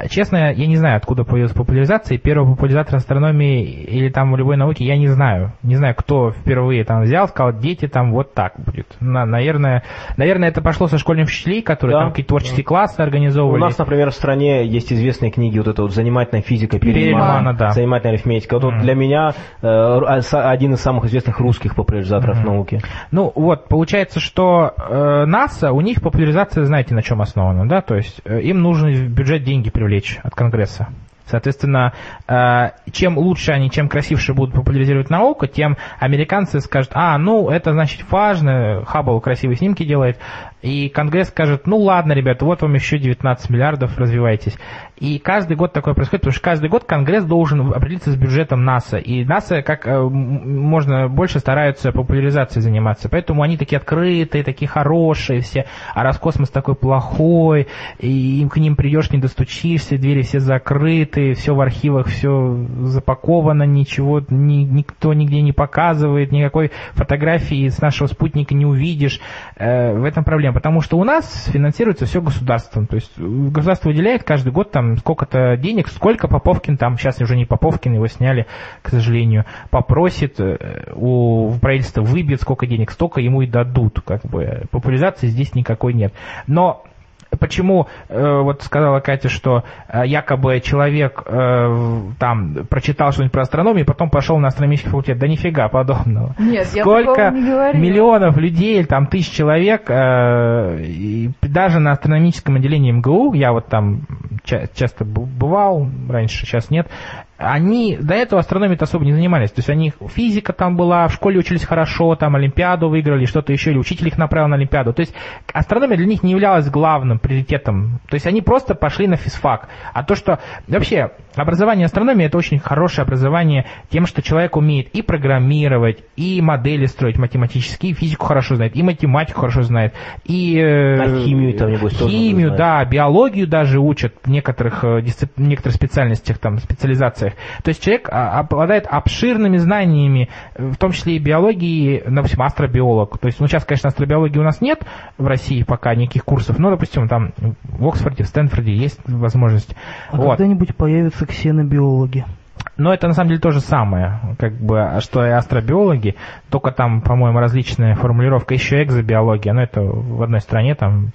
А, Честно, я не знаю, откуда появилась популяризация. Первого популяризатора астрономии или там любой науки я не знаю. Не знаю, кто впервые там взял, сказал, дети там вот так будет. На- наверное, наверное, это пошло со школьных учителей, которые Да. там какие-то творческие классы У организовывали. нас, например, в стране есть известные книги, вот это вот «Занимательная физика» Перельмана, да. «Занимательная арифметика». Вот, вот Мгм. для меня э, а, один из самых известных русских популяризаторов Мгм. науки. Ну вот, получается, что э, НАСА, у них популяризация, знаете, на чем основана, да? То есть э, им нужно в бюджет деньги привлечь от Конгресса. Соответственно, э, чем лучше они, чем красивше будут популяризировать науку, тем американцы скажут, а, ну, это значит важно, Хаббл красивые снимки делает, и Конгресс скажет, ну ладно, ребята, вот вам еще 19 миллиардов, развивайтесь. И каждый год такое происходит, потому что каждый год Конгресс должен определиться с бюджетом НАСА. И НАСА как э, можно больше стараются популяризацией заниматься. Поэтому они такие открытые, такие хорошие все. А Роскосмос такой плохой, и к ним придешь, не достучишься, двери все закрыты, все в архивах, все запаковано, ничего ни- никто нигде не показывает, никакой фотографии с нашего спутника не увидишь. Э, в этом проблема. Потому что у нас финансируется все государством. То есть э, государство выделяет каждый год там сколько-то денег, сколько Поповкин там, сейчас уже не Поповкин, его сняли, к сожалению, попросит э, у правительства выбьет сколько денег, столько ему и дадут. Как бы. Популяризации здесь никакой нет. Но почему, э, вот сказала Катя, что э, якобы человек э, там прочитал что-нибудь про астрономию, потом пошел на астрономический факультет. Да нифига подобного. Нет, я Сколько такого не говорила. миллионов людей, там тысяч человек, э, и даже на астрономическом отделении МГУ, я вот там ча- часто бывал раньше, сейчас нет, они до этого астрономией особо не занимались. То есть они, физика там была, в школе учились хорошо, там Олимпиаду выиграли, что-то еще, или учитель их направил на Олимпиаду. То есть астрономия для них не являлась главным приоритетом. То есть они просто пошли на физфак. А то, что вообще образование астрономии это очень хорошее образование тем, что человек умеет и программировать, и модели строить математические, и физику хорошо знает, и математику хорошо знает, и э, А химию там, небось, химию, да, биологию даже учат в некоторых, э, дисцип- некоторых специальностях, там, специализациях. То есть человек а, обладает обширными знаниями, э, в том числе и биологии, допустим, астробиолог. То есть, ну, сейчас, конечно, астробиологии у нас нет в России пока никаких курсов, но, допустим, там в Оксфорде, в Стэнфорде есть возможность. А Вот. когда-нибудь появятся ксенобиологи. Но это на самом деле то же самое, как бы, что и астробиологи, только там, по-моему, различная формулировка, еще экзобиология, но это в одной стране, там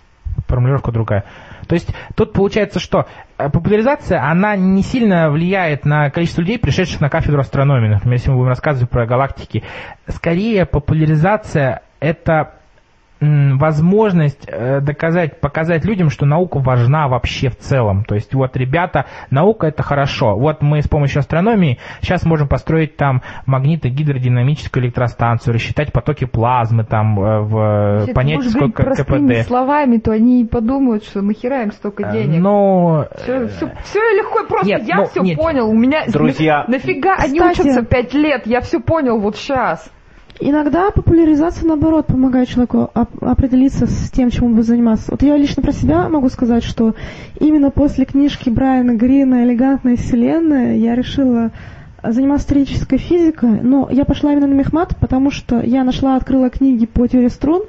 формулировка другая. То есть тут получается, что популяризация, она не сильно влияет на количество людей, пришедших на кафедру астрономии. Например, если мы будем рассказывать про галактики. Скорее, популяризация – это возможность э, доказать, показать людям, что наука важна вообще в целом. То есть вот, ребята, наука это хорошо. Вот мы с помощью астрономии сейчас можем построить там магнито-гидродинамическую электростанцию, рассчитать потоки плазмы там э, в Если ты понять будешь сколько говорить КПД. словами, то они и подумают, что нахера им столько Э, денег. Но Все, легко и просто. Нет, я ну, все нет. понял. У меня Друзья. нафига они Кстати. учатся пять лет? Я все понял вот сейчас. Иногда популяризация, наоборот, помогает человеку оп- определиться с тем, чем он будет заниматься. Вот я лично про себя могу сказать, что именно после книжки Брайана Грина «Элегантная вселенная» я решила заниматься теоретической физикой, но я пошла именно на мехмат, потому что я нашла, открыла книги по теории струн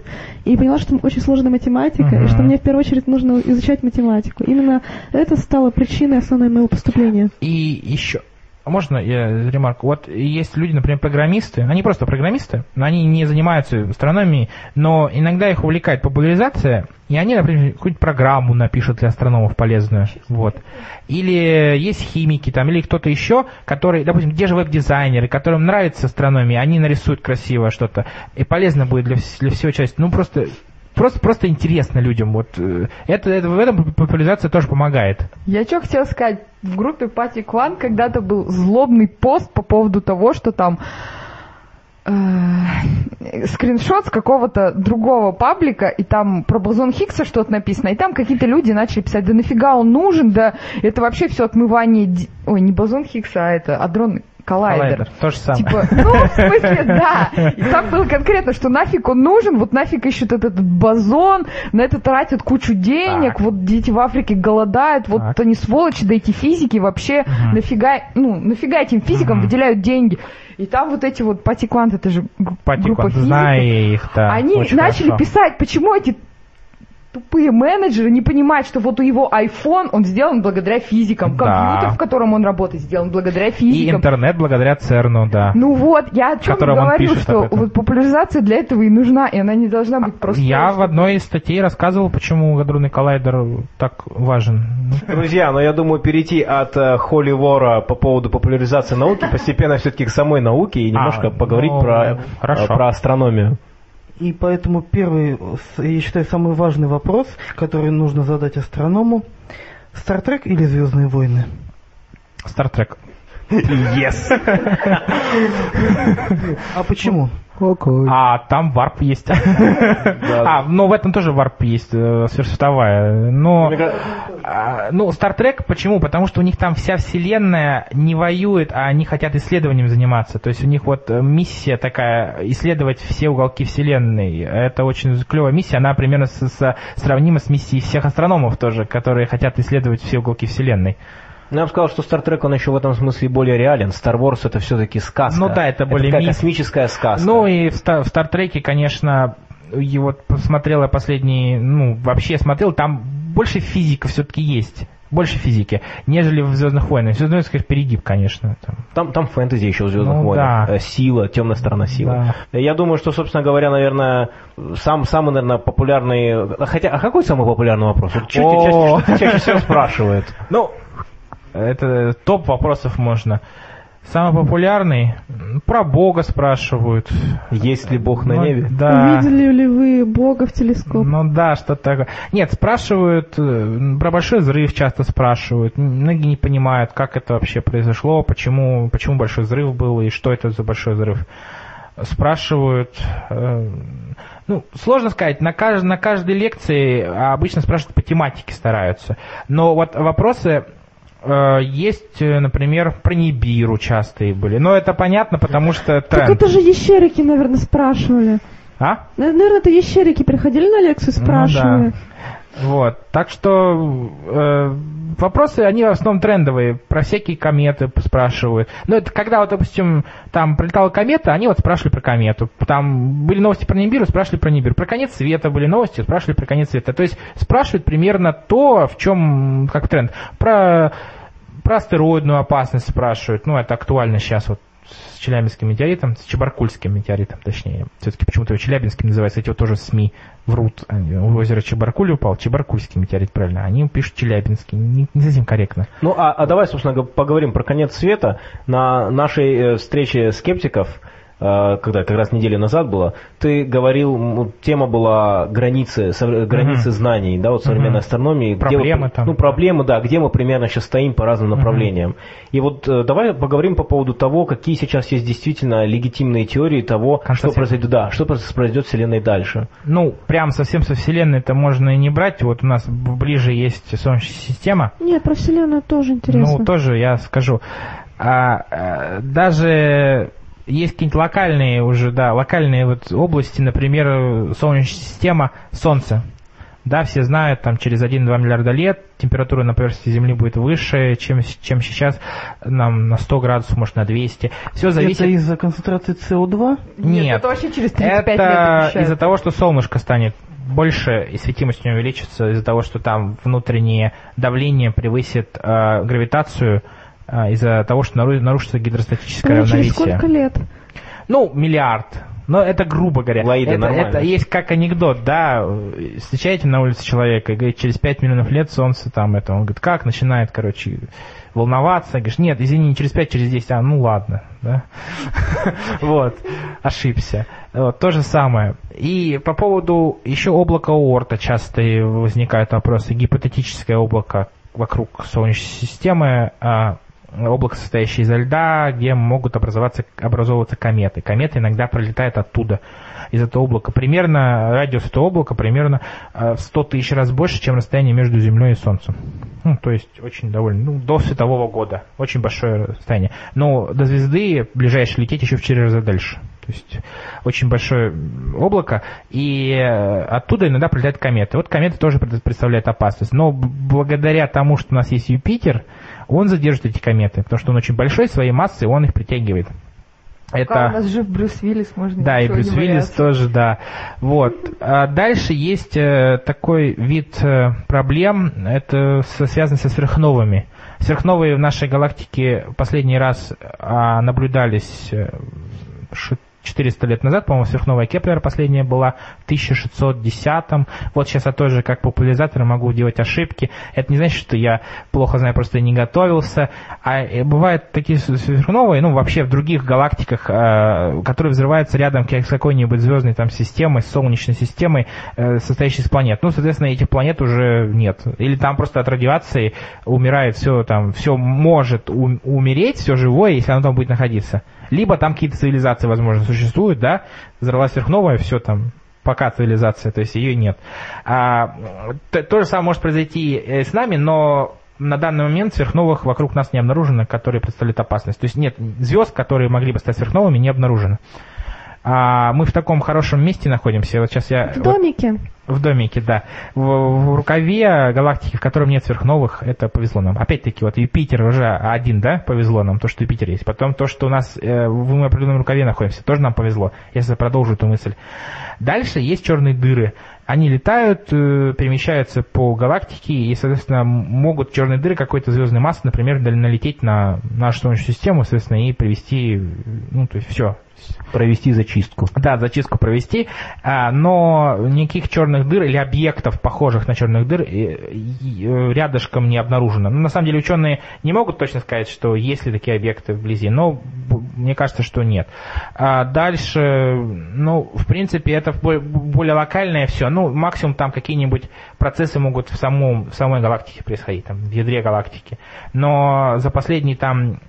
и поняла, что там очень сложная математика, Мгм. и что мне в первую очередь нужно изучать математику. Именно это стало причиной основной моего поступления. И еще, а можно я ремарку? Вот есть люди, например, программисты, они просто программисты, но они не занимаются астрономией, но иногда их увлекает популяризация, и они, например, какую-нибудь программу напишут для астрономов полезную. Вот. Или есть химики там, или кто-то еще, который, допустим, те же веб-дизайнеры, которым нравится астрономия, они нарисуют красиво что-то, и полезно будет для, для всего человечества. Ну, просто Просто, просто интересно людям. Вот э, это, это в этом популяризация тоже помогает. Я что хотела сказать, в группе Пати Клан когда-то был злобный пост по поводу того, что там э, скриншот с какого-то другого паблика, и там про бозон Хиггса что-то написано, и там какие-то люди начали писать, да нафига он нужен, да это вообще все отмывание... ди- Ой, не бозон Хиггса, а это адронный коллайдер. Коллайдер. То же самое. Типа, ну, в смысле, *laughs* да. И там было конкретно, что нафиг он нужен, вот нафиг ищут этот бозон, на это тратят кучу денег, Так. вот дети в Африке голодают, вот Так. они сволочи, да эти физики вообще, Мгм. нафига, ну, нафига этим физикам Мгм. выделяют деньги. И там вот эти вот патикванты, это же г- Пати группа физиков, знаю их, да. они начали хорошо. писать, почему эти тупые менеджеры не понимают, что вот у его iPhone, он сделан благодаря физикам, Да. компьютер, в котором он работает, сделан благодаря И физикам. интернет благодаря ЦЕРНу, да. Ну вот, я о чем говорю, пишет что вот популяризация для этого и нужна, и она не должна быть просто... Я в одной из статей рассказывал, почему гадронный коллайдер так важен. Друзья, но я думаю перейти от э, Холли Вора по поводу популяризации науки постепенно все-таки к самой науке и немножко А, поговорить ну, про, э, хорошо. про астрономию. И поэтому первый, я считаю, самый важный вопрос, который нужно задать астроному. Star Trek или Звездные войны? Star Trek. Yes! *laughs* А почему? А там warp есть. А, ну в этом тоже warp есть, э, сверхсветовая. Но, а, ну, Star Trek почему? Потому что у них там вся вселенная не воюет, а они хотят исследованием заниматься. То есть у них вот э, миссия такая, исследовать все уголки вселенной. Это очень клевая миссия, она примерно с- с- сравнима с миссией всех астрономов тоже, которые хотят исследовать все уголки вселенной. Ну, я бы сказал, что Star Trek, он еще в этом смысле более реален. Star Wars это все-таки сказка. Ну да, это более миф. космическая сказка. Ну и в, в Стартреке, конечно, вот посмотрел я последний, ну, вообще смотрел, там больше физика все-таки есть. больше физики, нежели в «Звездных войнах». «Звездные войны», конечно, перегиб, конечно. Там. Там, там фэнтези еще в «Звездных Ну, войнах». да. Э, Сила, темная сторона силы. Я думаю, что, собственно говоря, наверное, сам, самый, наверное, популярный... Хотя, а какой самый популярный вопрос? Вот чаще, что чаще всего спрашивают? Ну, это топ вопросов можно. Самый популярный, про Бога спрашивают. Есть ли Бог на Ну, небе? Да. Увидели ли вы Бога в телескоп? Ну да, что такое. Нет, спрашивают, э, про большой взрыв часто спрашивают. Многие не понимают, как это вообще произошло, почему, почему большой взрыв был и что это за большой взрыв. Спрашивают, э, ну, сложно сказать, на, кажд- на каждой лекции обычно спрашивают по тематике стараются. Но вот вопросы есть, э, например, про Нибиру частые были. Но это понятно, потому что Так тренд. это же ящерики, наверное, спрашивали. А? Наверное, это ящерики приходили на лекцию, Ну спрашивали. Вот. Так что э, вопросы, они в основном трендовые. Про всякие кометы спрашивают. Ну, это когда, вот, допустим, там прилетала комета, они вот спрашивали про комету. Там были новости про Нибиру, спрашивали про Нибиру. Про конец света были новости, спрашивали про конец света. То есть спрашивают примерно то, в чем как тренд. Про, про астероидную опасность спрашивают. Ну, это актуально сейчас вот с Челябинским метеоритом, с Чебаркульским метеоритом, точнее. Все-таки почему-то его Челябинским называется, эти вот тоже СМИ врут. У озера Чебаркуль упал, Чебаркульский метеорит, правильно. Они пишут Челябинский, не, не совсем корректно. Ну, а, а давай, собственно, поговорим про конец света. На нашей э, встрече скептиков, когда как раз неделю назад было, ты говорил, тема была границы, совре- границы знаний, да, вот современной Мгм. астрономии. где Проблемы вот, там. Ну, проблемы, да, где мы примерно сейчас стоим по разным направлениям. И вот э, давай поговорим по поводу того, какие сейчас есть действительно легитимные теории того, что произойдет, да, что произойдет с Вселенной дальше. Ну, прям совсем со Вселенной это можно и не брать. Вот у нас ближе есть Солнечная система. Нет, про Вселенную тоже интересно. Ну, тоже я скажу. А, э, даже есть какие-нибудь локальные уже, да, локальные вот области, например, Солнечная система, Солнце. Да, все знают, там через 1-2 миллиарда лет температура на поверхности Земли будет выше, чем, чем сейчас, нам на 100 градусов, может на 200. Все зависит... Это из-за концентрации СО2? Нет, это вообще через 35 лет это обещают. из-за того, что солнышко станет больше и светимость у него увеличится из-за того, что там внутреннее давление превысит э, гравитацию э, из-за того, что нару- нарушится гидростатическое Ну, через равновесие. сколько лет? Ну, миллиард. Но это грубо говоря. Лаида, это, нормально. это есть как анекдот, да. Встречаете на улице человека и говорит, через 5 миллионов лет солнце там это. Он говорит, как? Начинает, короче, волноваться. Говоришь, нет, извини, не через 5, через 10. А, ну ладно, да. *laughs* Вот, ошибся. Вот, то же самое. И по поводу еще облака Оорта часто возникают вопросы. Гипотетическое облако вокруг Солнечной системы, а, облако, состоящее изо льда, где могут образоваться, образовываться кометы. Кометы иногда пролетают оттуда, из этого облака. Примерно, радиус этого облака примерно э, в 100 тысяч раз больше, чем расстояние между Землей и Солнцем. Ну, то есть очень довольно, ну, до светового года. Очень большое расстояние. Но до звезды ближайшее лететь еще в 4 раза дальше. То есть очень большое облако, и э, оттуда иногда прилетают кометы. Вот кометы тоже пред- представляют опасность. Но благодаря тому, что у нас есть Юпитер, он задержит эти кометы, потому что он очень большой, своей массой он их притягивает. Пока у нас жив Брюс Виллис, можно Да, и Брюс Виллис тоже, да. Вот. А дальше есть э, такой вид э, проблем, это связано со сверхновыми. Сверхновые в нашей галактике последний раз а, наблюдались э, 400 лет назад, по-моему, сверхновая Кеплера последняя была в 1610 Вот сейчас я тоже как популяризатор могу делать ошибки. Это не значит, что я плохо знаю, просто не готовился. А э, бывают такие сверхновые, ну, вообще в других галактиках, э, которые взрываются рядом с какой-нибудь звездной там системой, солнечной системой, э, состоящей из планет. Ну, соответственно, этих планет уже нет. Или там просто от радиации умирает все там, все может умереть, все живое, если оно там будет находиться. Либо там какие-то цивилизации, возможно, существуют, да, взорвалась сверхновая, все там, пока цивилизация, то есть ее нет. А, то, то же самое может произойти э, с нами, но на данный момент сверхновых вокруг нас не обнаружено, которые представляют опасность. То есть нет звезд, которые могли бы стать сверхновыми, не обнаружено. А мы в таком хорошем месте находимся. Вот сейчас я... В вот- домике. В домике, да. В, в рукаве галактики, в котором нет сверхновых, это повезло нам. Опять-таки, вот Юпитер уже один, да, повезло нам, то, что Юпитер есть. Потом то, что у нас э, в определенном рукаве находимся, тоже нам повезло, если продолжу эту мысль. Дальше есть черные дыры. Они летают, э, перемещаются по галактике и, соответственно, могут черные дыры какой-то звездной массы, например, налететь на нашу Солнечную систему, соответственно, и привести, ну, то есть все, Провести зачистку. да, зачистку провести, а, но никаких черных дыр или объектов, похожих на черных дыр, э, э, рядышком не обнаружено. Ну, на самом деле ученые не могут точно сказать, что есть ли такие объекты вблизи, но мне кажется, что нет. А дальше, ну, в принципе, это бо- более локальное все. Ну, максимум там какие-нибудь процессы могут в, самом, в самой галактике происходить, там, в ядре галактики. Но за последние там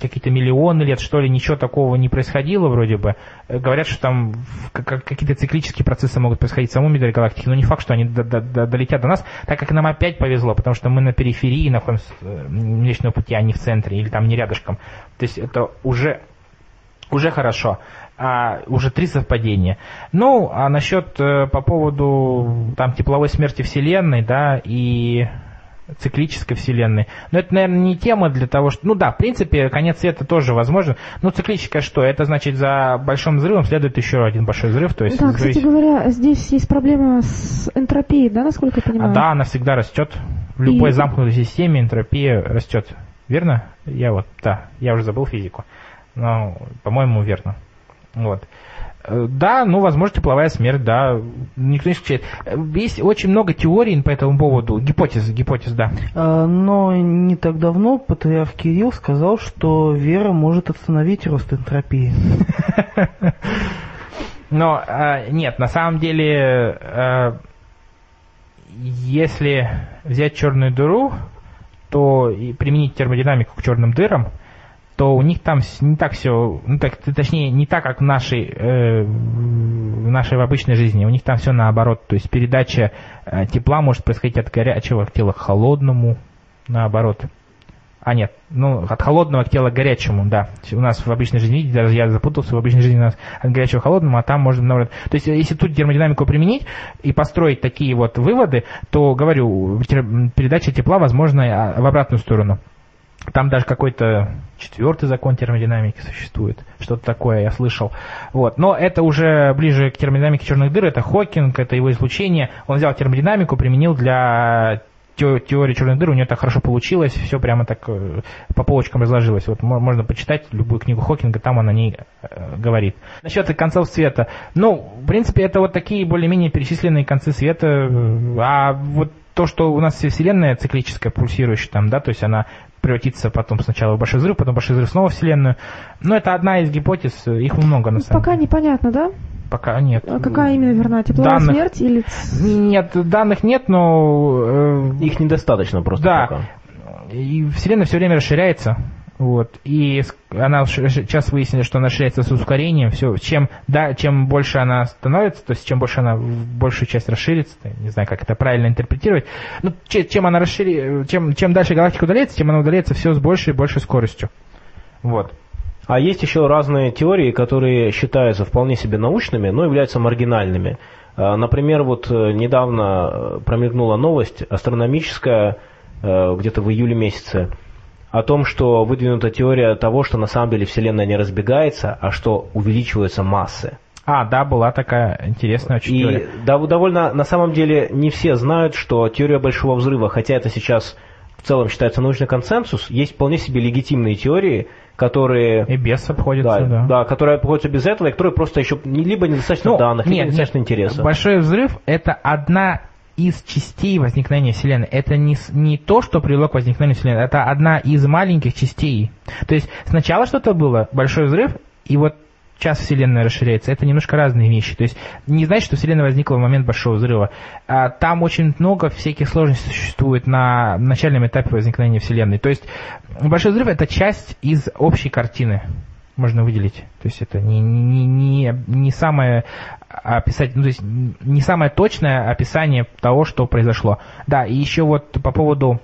какие-то миллионы лет, что ли, ничего такого не происходило вроде бы. Э, Говорят, что там какие-то циклические процессы могут происходить в самом ядре галактики, но не факт, что они до- до- до- долетят до нас, так как нам опять повезло, потому что мы на периферии находимся э, Млечного пути, а не в центре, или там не рядышком. То есть это уже уже хорошо. А, уже три совпадения. Ну, а насчет э, по поводу там тепловой смерти Вселенной, да, и циклической Вселенной. Но это, наверное, не тема для того, что... Ну да, в принципе, конец света тоже возможен. Но циклическая что? Это значит, за большим взрывом следует еще один большой взрыв. То есть Да, кстати зависит- говоря, здесь есть проблема с энтропией, да, насколько я А, понимаю? да, она всегда растет. В любой И- замкнутой системе энтропия растет. Верно? Я вот, да, я уже забыл физику. Но, по-моему, верно. Вот. Э, Да, ну, возможно, тепловая смерть, да, никто не исключает. Э, Есть очень много теорий по этому поводу, гипотез, гипотез, да. А, Но не так давно патриарх Кирилл сказал, что вера может остановить рост энтропии. *laughs* Но э, нет, на самом деле, э, если взять черную дыру, то и применить термодинамику к черным дырам, то у них там не так все, ну так, точнее, не так, как в нашей, э, в нашей в обычной жизни. У них там все наоборот. То есть передача э, тепла может происходить от горячего к телу к холодному, наоборот. А нет, ну, от холодного к телу к горячему, да. У нас в обычной жизни, даже я запутался, в обычной жизни у нас от горячего к холодному, а там можно наоборот. То есть, если тут термодинамику применить и построить такие вот выводы, то, говорю, передача тепла возможна а, в обратную сторону. Там даже какой-то четвертый закон термодинамики существует. Что-то такое я слышал. Вот. Но это уже ближе к термодинамике черных дыр. Это Хокинг, это его излучение. Он взял термодинамику, применил для те- теории черных дыр. У него так хорошо получилось. Все прямо так э, по полочкам разложилось. Вот мо- можно почитать любую книгу Хокинга, там он о ней э, говорит. Насчет концов света. Ну, в принципе, это вот такие более-менее перечисленные концы света. А вот то, что у нас Вселенная циклическая, пульсирующая там, да, то есть она превратится потом сначала в большой взрыв, потом большой взрыв снова в Вселенную. Но это одна из гипотез, их много на Ну, самом Пока деле. непонятно, да? Пока нет. А какая именно верна? Тепловая Данных- смерть или... Нет, данных нет, но э, Их недостаточно просто Да. пока. и Вселенная все время расширяется. Вот. И она сейчас выяснили, что она расширяется с ускорением. Все, чем, да, чем больше она становится, то есть чем больше она в большую часть расширится, не знаю, как это правильно интерпретировать. Ну, че- чем она расшири, чем, чем дальше галактика удаляется, тем она удаляется все с большей и большей скоростью. Вот. А есть еще разные теории, которые считаются вполне себе научными, но являются маргинальными. А, Например, вот э, недавно э, промелькнула новость астрономическая, э, где-то в июле месяце, о том, что выдвинута теория того, что на самом деле Вселенная не разбегается, а что увеличиваются массы. А, да, была такая интересная очень И теория. дов- довольно, на самом деле, не все знают, что теория Большого Взрыва, хотя это сейчас в целом считается научный консенсус, есть вполне себе легитимные теории, которые... И без обходится, Да, да. да, которые обходятся без этого, и которые просто еще либо недостаточно Ну, данных, либо нет, недостаточно нет. интереса. Большой взрыв – это одна из частей возникновения Вселенной. Это не, не то, что привело к возникновению Вселенной, это одна из маленьких частей. То есть сначала что-то было, большой взрыв, и вот сейчас Вселенная расширяется. Это немножко разные вещи. То есть не значит, что Вселенная возникла в момент большого взрыва. А там очень много всяких сложностей существует на начальном этапе возникновения Вселенной. То есть большой взрыв – это часть из общей картины можно выделить. То есть это не, не, не, не самое описать, ну, то есть не самое точное описание того, что произошло. Да, и еще вот по поводу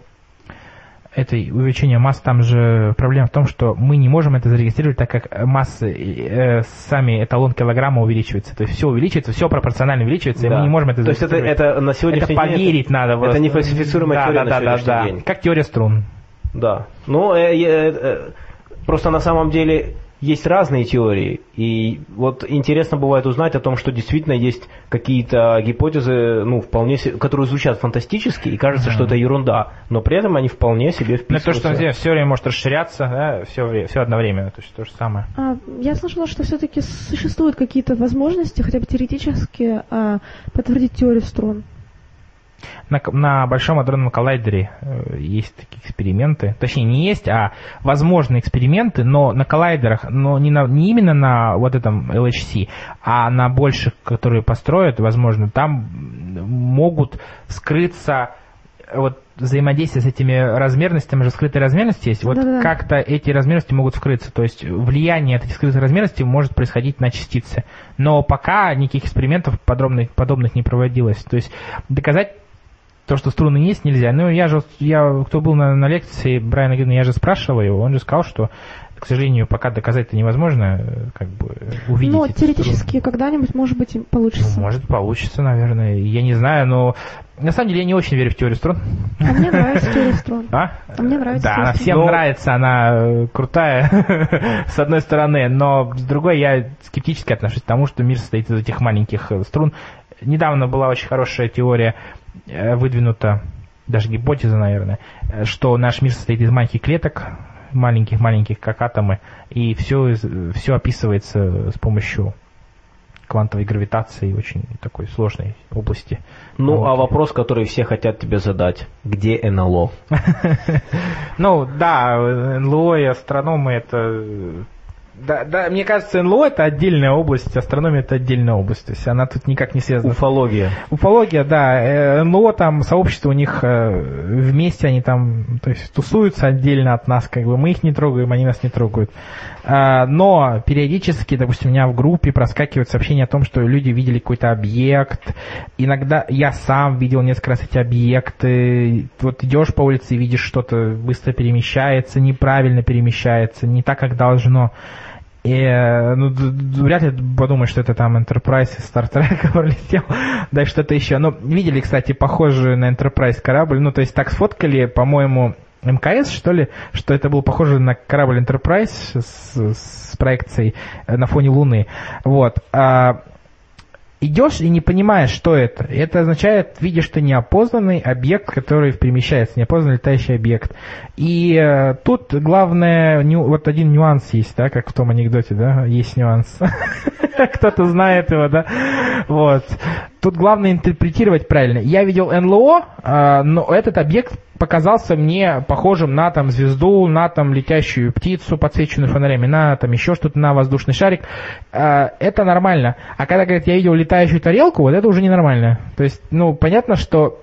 это увеличение масс, там же проблема в том, что мы не можем это зарегистрировать, так как массы, э, сами эталон килограмма увеличивается. То есть все увеличивается, все пропорционально увеличивается, и Да. мы не можем это То есть это, зарегистрировать. это на Это сегодняшний день... поверить надо. это просто. нефальсифицируемая Да, теория да, на да, да, сегодняшний да. день. Как теория струн. Да. Ну, э, э, э, просто на самом деле есть разные теории. И вот интересно бывает узнать о том, что действительно есть какие-то гипотезы, ну, вполне, се- которые звучат фантастически, и кажется, что это ерунда. Но при этом они вполне себе Ну, то, вписываются. что все время может расширяться, да, все, все одновременно, то есть то же самое. А, я слышала, что все-таки существуют какие-то возможности, хотя бы теоретически, а, подтвердить теорию струн. На, на Большом адронном коллайдере э, есть такие эксперименты. Точнее, не есть, а возможны эксперименты, но на коллайдерах, но не, на, не именно на вот этом LHC, а на больших, которые построят, возможно, там могут скрыться э, вот взаимодействие с этими размерностями, же скрытые размерности есть, вот Да-да-да. как-то эти размерности могут вскрыться, то есть влияние от этих скрытых размерностей может происходить на частицы. Но пока никаких экспериментов подробных, подобных не проводилось. То есть доказать то, что струны есть, нельзя. Ну, я же, я, кто был на, на лекции Брайана Грина, я же спрашивал его, он же сказал, что, к сожалению, пока доказать это невозможно, как бы увидеть Но эти струны. теоретически когда-нибудь, может быть, получится. Ну, может, получится, наверное. Я не знаю, но на самом деле я не очень верю в теорию струн. А мне нравится теория струн. А? А мне нравится Да, она всем Но- нравится, она э, крутая, *laughs* с одной стороны, но с другой я скептически отношусь к тому, что мир состоит из этих маленьких э, струн. Недавно была очень хорошая теория выдвинута, даже гипотеза, наверное, э, что наш мир состоит из маленьких клеток, маленьких-маленьких, как атомы, и все, все описывается с помощью квантовой гравитации, очень такой сложной области. Ну, а науки. вопрос, который все хотят тебе задать. Где НЛО? *laughs* Ну, да, НЛО и астрономы это... э, Да, да, мне кажется, НЛО это отдельная область, астрономия это отдельная область. То есть она тут никак не связана. Уфология. Уфология, да, э, НЛО там, сообщество у них э, вместе, они там, то есть тусуются отдельно от нас, как бы мы их не трогаем, они нас не трогают. А, Но периодически, допустим, у меня в группе проскакивают сообщения о том, что люди видели какой-то объект. Иногда я сам видел несколько раз эти объекты. Вот идешь по улице и видишь что-то быстро перемещается, неправильно перемещается, не так, как должно. И, э, ну, вряд ли подумаешь, что это там Enterprise Star Trek *laughs* пролетел, да что-то еще. Ну, видели, кстати, похожий на Enterprise корабль, ну, то есть так сфоткали, по-моему, МКС, что ли, что это был похоже на корабль Enterprise с, с проекцией э, на фоне Луны. Вот. А, идешь и не понимаешь, что это. Это означает, видишь ты неопознанный объект, который перемещается, неопознанный летающий объект. И э, тут главное, ню- вот один нюанс есть, да, как в том анекдоте, да, есть нюанс. *laughs* Кто-то знает его, да. Вот. Тут главное интерпретировать правильно. Я видел НЛО, а, но этот объект показался мне похожим на там звезду, на там летящую птицу, подсвеченную фонарями, на там еще что-то, на воздушный шарик. А, Это нормально. А когда говорят, я видел летающую тарелку, вот это уже ненормально. То есть, ну, понятно, что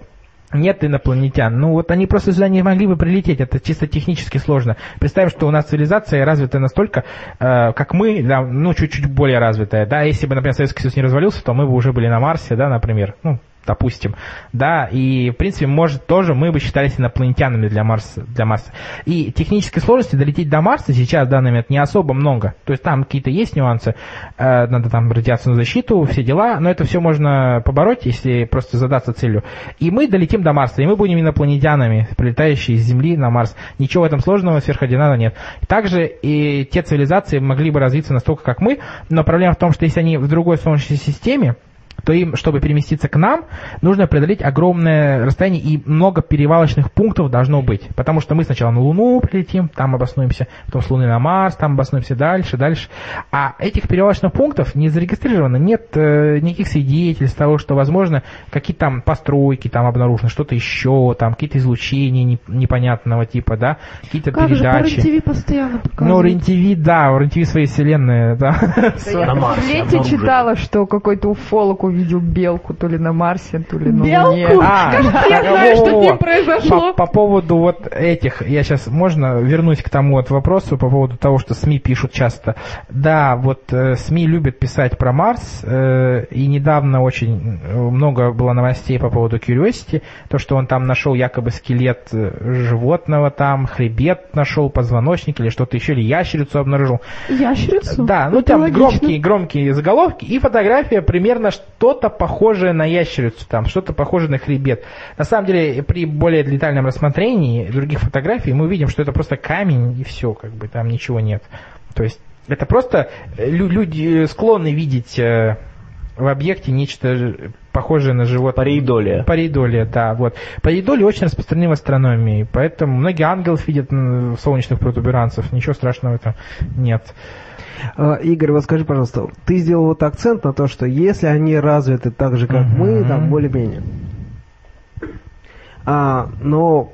нет инопланетян. Ну вот они просто сюда не могли бы прилететь, это чисто технически сложно. Представим, что у нас цивилизация развитая настолько, э, как мы, да, ну чуть-чуть более развитая, да, если бы, например, Советский Союз не развалился, то мы бы уже были на Марсе, да, например, ну, допустим, да, и, в принципе, может, тоже мы бы считались инопланетянами для Марса, для Марса. И технической сложности долететь до Марса сейчас в данный момент не особо много. То есть там какие-то есть нюансы, э, надо там радиационную защиту, все дела, но это все можно побороть, если просто задаться целью. И мы долетим до Марса, и мы будем инопланетянами, прилетающие из Земли на Марс. Ничего в этом сложного, сверхординара нет. Также и те цивилизации могли бы развиться настолько, как мы, но проблема в том, что если они в другой Солнечной системе, то им, чтобы переместиться к нам, нужно преодолеть огромное расстояние и много перевалочных пунктов должно быть. Потому что мы сначала на Луну прилетим, там обоснуемся, потом с Луны на Марс, там обоснуемся дальше, дальше. А этих перевалочных пунктов не зарегистрировано, нет э, никаких свидетельств того, что, возможно, какие-то там постройки там обнаружены, что-то еще, там какие-то излучения не- непонятного типа, да, какие-то Как же, по передачи. Постоянно Ну, показывают. РЕН-ТВ, да, у РЕН-ТВ своей вселенной, да. *laughs* Да я На в Марсе читала, что какой-то уфолог высоко видел белку, то ли на Марсе, то ли на Белку? Луне. А, *laughs* Кажется, я знаю, что с ним произошло. По, по поводу вот этих, я сейчас можно вернусь к тому вот вопросу по поводу того, что СМИ пишут часто. Да, вот э, СМИ любят писать про Марс, э, и недавно очень э, много было новостей по поводу Curiosity, то, что он там нашел якобы скелет э, животного там, хребет нашел, позвоночник или что-то еще, или ящерицу обнаружил. Ящерицу? Да, ну Это там логично. громкие, громкие заголовки и фотография примерно что-то похожее на ящерицу, там что-то похожее на хребет. На самом деле, при более детальном рассмотрении других фотографий мы видим, что это просто камень и все, как бы там ничего нет. То есть это просто э, лю- люди склонны видеть э, в объекте нечто похожее на животное. Пареидолия. Пареидолия, да, вот. Пареидолия очень распространены в астрономии, поэтому многие ангелов видят солнечных протуберанцев, ничего страшного в этом нет. А, Игорь, вот скажи, пожалуйста, ты сделал вот акцент на то, что если они развиты так же, как мы, там более-менее. А, но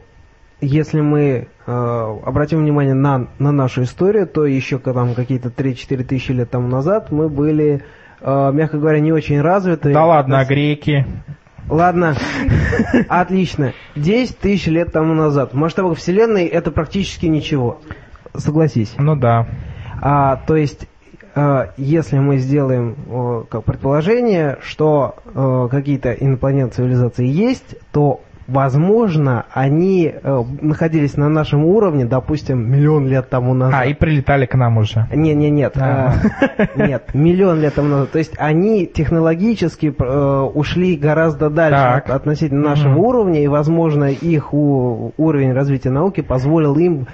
если мы э, обратим внимание на, на нашу историю, то еще там какие-то 3-4 тысячи лет тому назад мы были, э, мягко говоря, не очень развиты. Да ладно, Нас- греки? Ладно, отлично. 10 тысяч лет тому назад. В масштабах Вселенной это практически ничего. Согласись. Ну да. А, то есть, э, если мы сделаем э, как предположение, что э, какие-то инопланетные цивилизации есть, то, возможно, они э, находились на нашем уровне, допустим, миллион лет тому назад. А, и прилетали к нам уже. Не, не, нет, А. э, нет, миллион лет тому назад. То есть они технологически э, ушли гораздо дальше от- относительно нашего Мгм. уровня, и, возможно, их у- уровень развития науки позволил им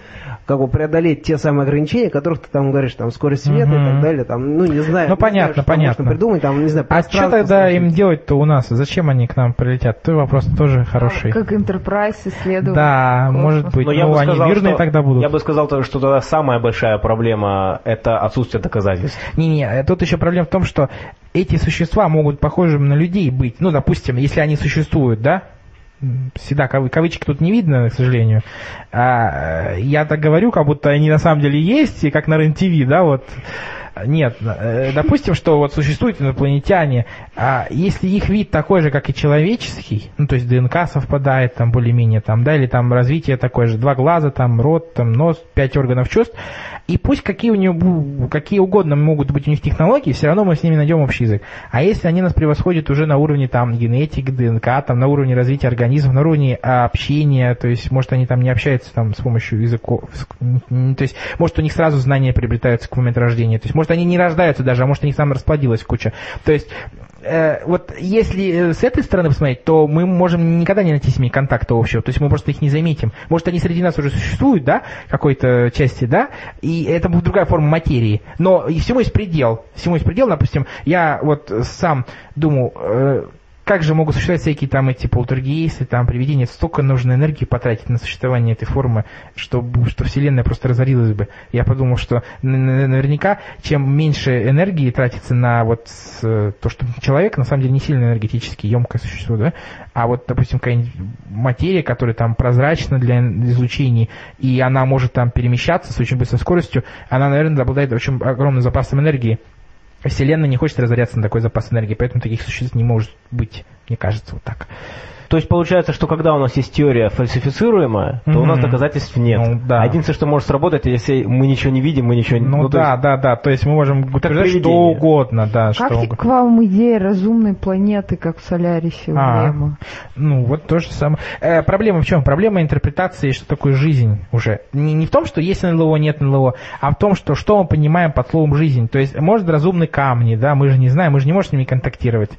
как бы преодолеть те самые ограничения, о которых ты там говоришь, там скорость света и Мгм. так далее, там, ну не знаю. Ну, не знаю, понятно, понятно. Можно придумать, там, не знаю, А что тогда им сложить. делать-то у нас? Зачем они к нам прилетят? Твой вопрос тоже хороший. Как Enterprise исследовал. Да, космос. может быть. Но я ну, бы они сказал, мирные что- тогда будут. Я бы сказал, то, что тогда самая большая проблема – это отсутствие доказательств. Не-не, тут еще проблема в том, что эти существа могут похожими на людей быть. Ну, допустим, если они существуют, да? Всегда кав- кавычки тут не видно, к сожалению. А, э, я так говорю, как будто они на самом деле есть, и как на РЕН-ТВ, да, вот. Нет, э, допустим, что вот существуют инопланетяне, а если их вид такой же, как и человеческий, ну, то есть ДНК совпадает там более-менее, там, да, или там развитие такое же, два глаза, там, рот, там, нос, пять органов чувств, и пусть какие у него, какие угодно могут быть у них технологии, все равно мы с ними найдем общий язык. А если они нас превосходят уже на уровне там генетики, ДНК, там, на уровне развития организма, на уровне а, общения, то есть, может, они там не общаются там с помощью языков, то есть, может, у них сразу знания приобретаются к моменту рождения, то есть, может, они не рождаются даже, а может, у них там расплодилась куча. То есть, э, вот если э, с этой стороны посмотреть, то мы можем никогда не найти с ними контакта общего, то есть мы просто их не заметим. Может, они среди нас уже существуют, да, какой-то части, да, и это будет другая форма материи. Но всему есть предел. Всему есть предел, допустим, я вот сам думал, э, как же могут существовать всякие там эти полтергейсты, там привидения, столько нужно энергии потратить на существование этой формы, чтобы, что Вселенная просто разорилась бы. Я подумал, что наверняка, чем меньше энергии тратится на вот то, что человек на самом деле не сильно энергетически емкое существо, да, а вот, допустим, какая-нибудь материя, которая там прозрачна для излучений, и она может там перемещаться с очень быстрой скоростью, она, наверное, обладает очень огромным запасом энергии. Вселенная не хочет разоряться на такой запас энергии, поэтому таких существ не может быть, мне кажется, вот так. То есть получается, что когда у нас есть теория фальсифицируемая, то у нас доказательств нет. Ну, да. Единственное, что может сработать, если мы ничего не видим, мы ничего не... Ну, то да, есть- да, да, то есть мы можем утверждать что угодно, да, что Как угодно. к вам идея разумной планеты, как в Солярисе у А. Лема? Ну, вот то же самое. Э, проблема в чем? Проблема интерпретации, что такое жизнь уже. Не, не в том, что есть НЛО, нет НЛО, а в том, что, что мы понимаем под словом жизнь. То есть, может, разумные камни, да, мы же не знаем, мы же не можем с ними контактировать.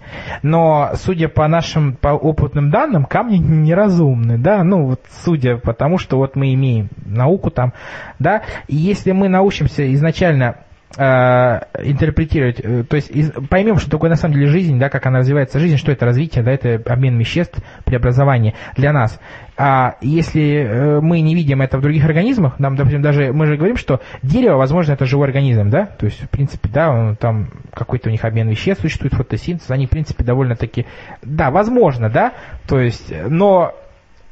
Но, судя по нашим по опытным данным, камни неразумны, да, ну, вот судя по тому, что вот мы имеем науку там, да, и если мы научимся изначально интерпретировать, э, то есть поймем, что такое на самом деле жизнь, да, как она развивается жизнь, что это развитие, да, это обмен веществ, преобразование для нас. А если э, мы не видим это в других организмах, нам, допустим, даже мы же говорим, что дерево, возможно, это живой организм, да, то есть, в принципе, да, он, там какой-то у них обмен веществ существует, фотосинтез, они, в принципе, довольно-таки, да, возможно, да, то есть, но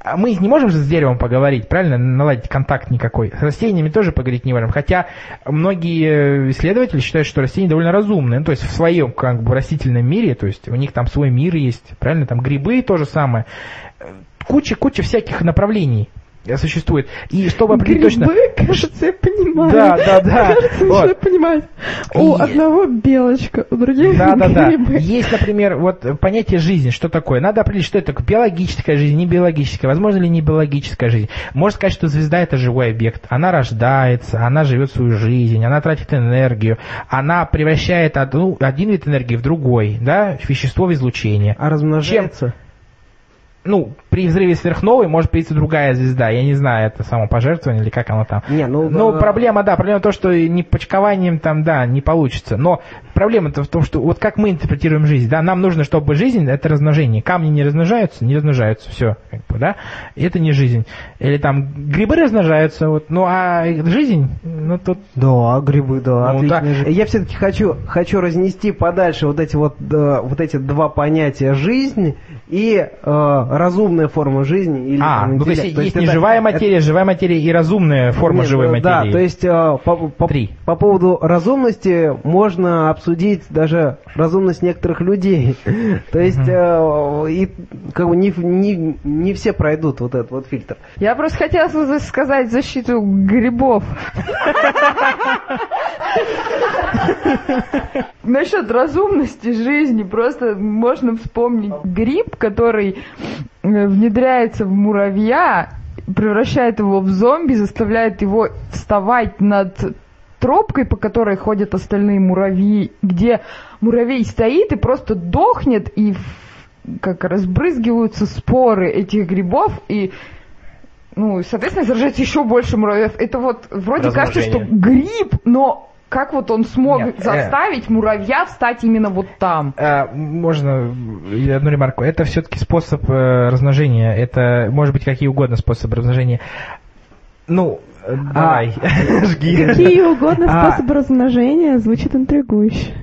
а мы не можем же с деревом поговорить, правильно, наладить контакт никакой. С растениями тоже поговорить не можем. Хотя многие исследователи считают, что растения довольно разумные. Ну, то есть в своем как бы растительном мире, то есть у них там свой мир есть, правильно, там грибы то же самое. Куча-куча всяких направлений существует. И чтобы определить точно... Грибы, кажется, я понимаю. Да, да, да. Кажется, Вот. начинаю понимать. У И- одного белочка, у других Да, да, да. Есть, например, вот понятие жизни, что такое. Надо определить, что это такое. Биологическая жизнь, не биологическая. Возможно ли не биологическая жизнь? Можно сказать, что звезда это живой объект. Она рождается, она живет свою жизнь, она тратит энергию, она превращает одну, один вид энергии в другой, да, вещество в излучение. А размножается? Ну, при взрыве сверхновой может появиться другая звезда. Я не знаю, это самопожертвование или как оно там. Не, ну, Ну, э, проблема, да, проблема в том, что не почкованием там, да, не получится. Но проблема-то в том, что вот как мы интерпретируем жизнь, да, нам нужно, чтобы жизнь это размножение. Камни не размножаются, не размножаются, все, как бы, да, это не жизнь. Или там грибы размножаются, вот, ну а жизнь, ну тут Да, грибы, да, Ну, отлично. да. Я все-таки хочу, хочу разнести подальше вот эти вот, э, вот эти два понятия жизнь и э, разумная форма жизни. Или, А, там, ну то есть интеллект. есть это- не живая это- материя, живая материя и разумная форма Нет, живой э, материи. Да, то есть э, по, по- Три. по поводу разумности можно обсудить даже разумность некоторых людей. *laughs* То есть э, и как бы не, не, не все пройдут вот этот вот фильтр. Я просто хотела за- сказать в защиту грибов. *laughs* Насчет разумности жизни просто можно вспомнить гриб, который внедряется в муравья, превращает его в зомби, заставляет его вставать над тропкой, по которой ходят остальные муравьи, где муравей стоит и просто дохнет, и как разбрызгиваются споры этих грибов, и ну, соответственно, заражается еще больше муравьев. Это вот вроде кажется, что гриб, но как вот он смог Нет, э. заставить муравья встать именно вот там? А, можно э, одну ремарку. Это все-таки способ э, размножения. Это может быть какие угодно способы размножения. Ну, э, давай, *laughs* жги. Какие угодно А. способы размножения звучит интригующе.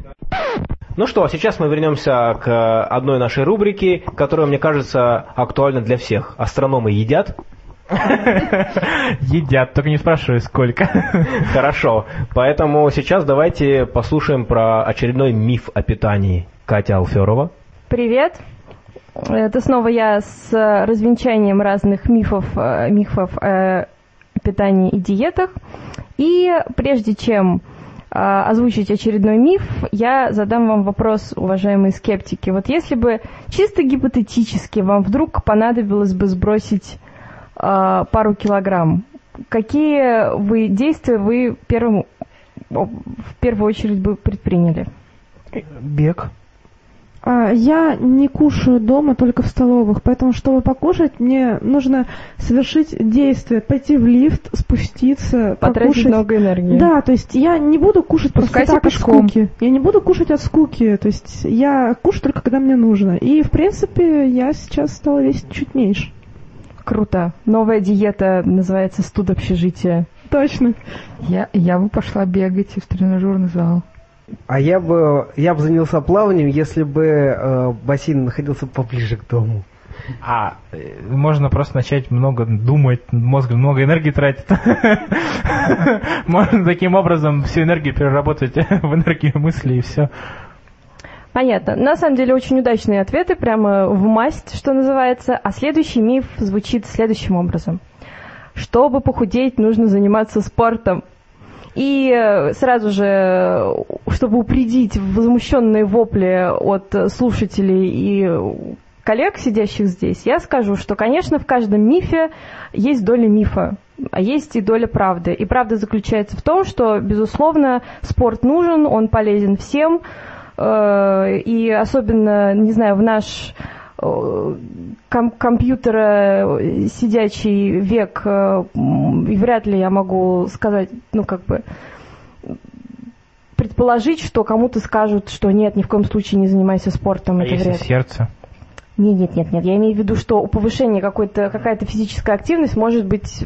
Ну что, сейчас мы вернемся к одной нашей рубрике, которая, мне кажется, актуальна для всех. Астрономы едят? *laughs* Едят, только не спрашивай, сколько. *laughs* Хорошо. Поэтому сейчас давайте послушаем про очередной миф о питании. Катя Алферова. Привет. Это снова я с развенчанием разных мифов, э, мифов о питании и диетах. И прежде чем э, озвучить очередной миф, я задам вам вопрос, уважаемые скептики. Вот если бы чисто гипотетически вам вдруг понадобилось бы сбросить пару килограмм, какие вы действия вы первым, в первую очередь бы предприняли? Бег. А, Я не кушаю дома, только в столовых, поэтому, чтобы покушать, мне нужно совершить действие, пойти в лифт, спуститься, Потратить покушать. много энергии. Да, то есть я не буду кушать просто Спускайся так пешком. от скуки. Я не буду кушать от скуки, то есть я кушаю только когда мне нужно. И, в принципе, я сейчас стала весить чуть меньше. Круто. Новая диета называется студ общежития. Точно. Я, я бы пошла бегать в тренажерный зал. А я бы, я бы занялся плаванием, если бы э, бассейн находился поближе к дому. А э, можно просто начать много думать, мозг много энергии тратит. *laughs* Можно таким образом всю энергию переработать *laughs* в энергию мысли и все. Понятно. На самом деле очень удачные ответы, прямо в масть, что называется. А следующий миф звучит следующим образом. Чтобы похудеть, нужно заниматься спортом. И э, сразу же, э, чтобы упредить возмущенные вопли от слушателей и коллег, сидящих здесь, я скажу, что, конечно, в каждом мифе есть доля мифа, а есть и доля правды. И правда заключается в том, что, безусловно, спорт нужен, он полезен всем, и особенно, не знаю, в наш э, ком- компьютера э, сидячий век, э, и вряд ли я могу сказать, ну, как бы, предположить, что кому-то скажут, что нет, ни в коем случае не занимайся спортом, А это если вред. сердце? Нет, нет, нет, нет. Я имею в виду, что у повышения какой-то, какая-то физическая активность может быть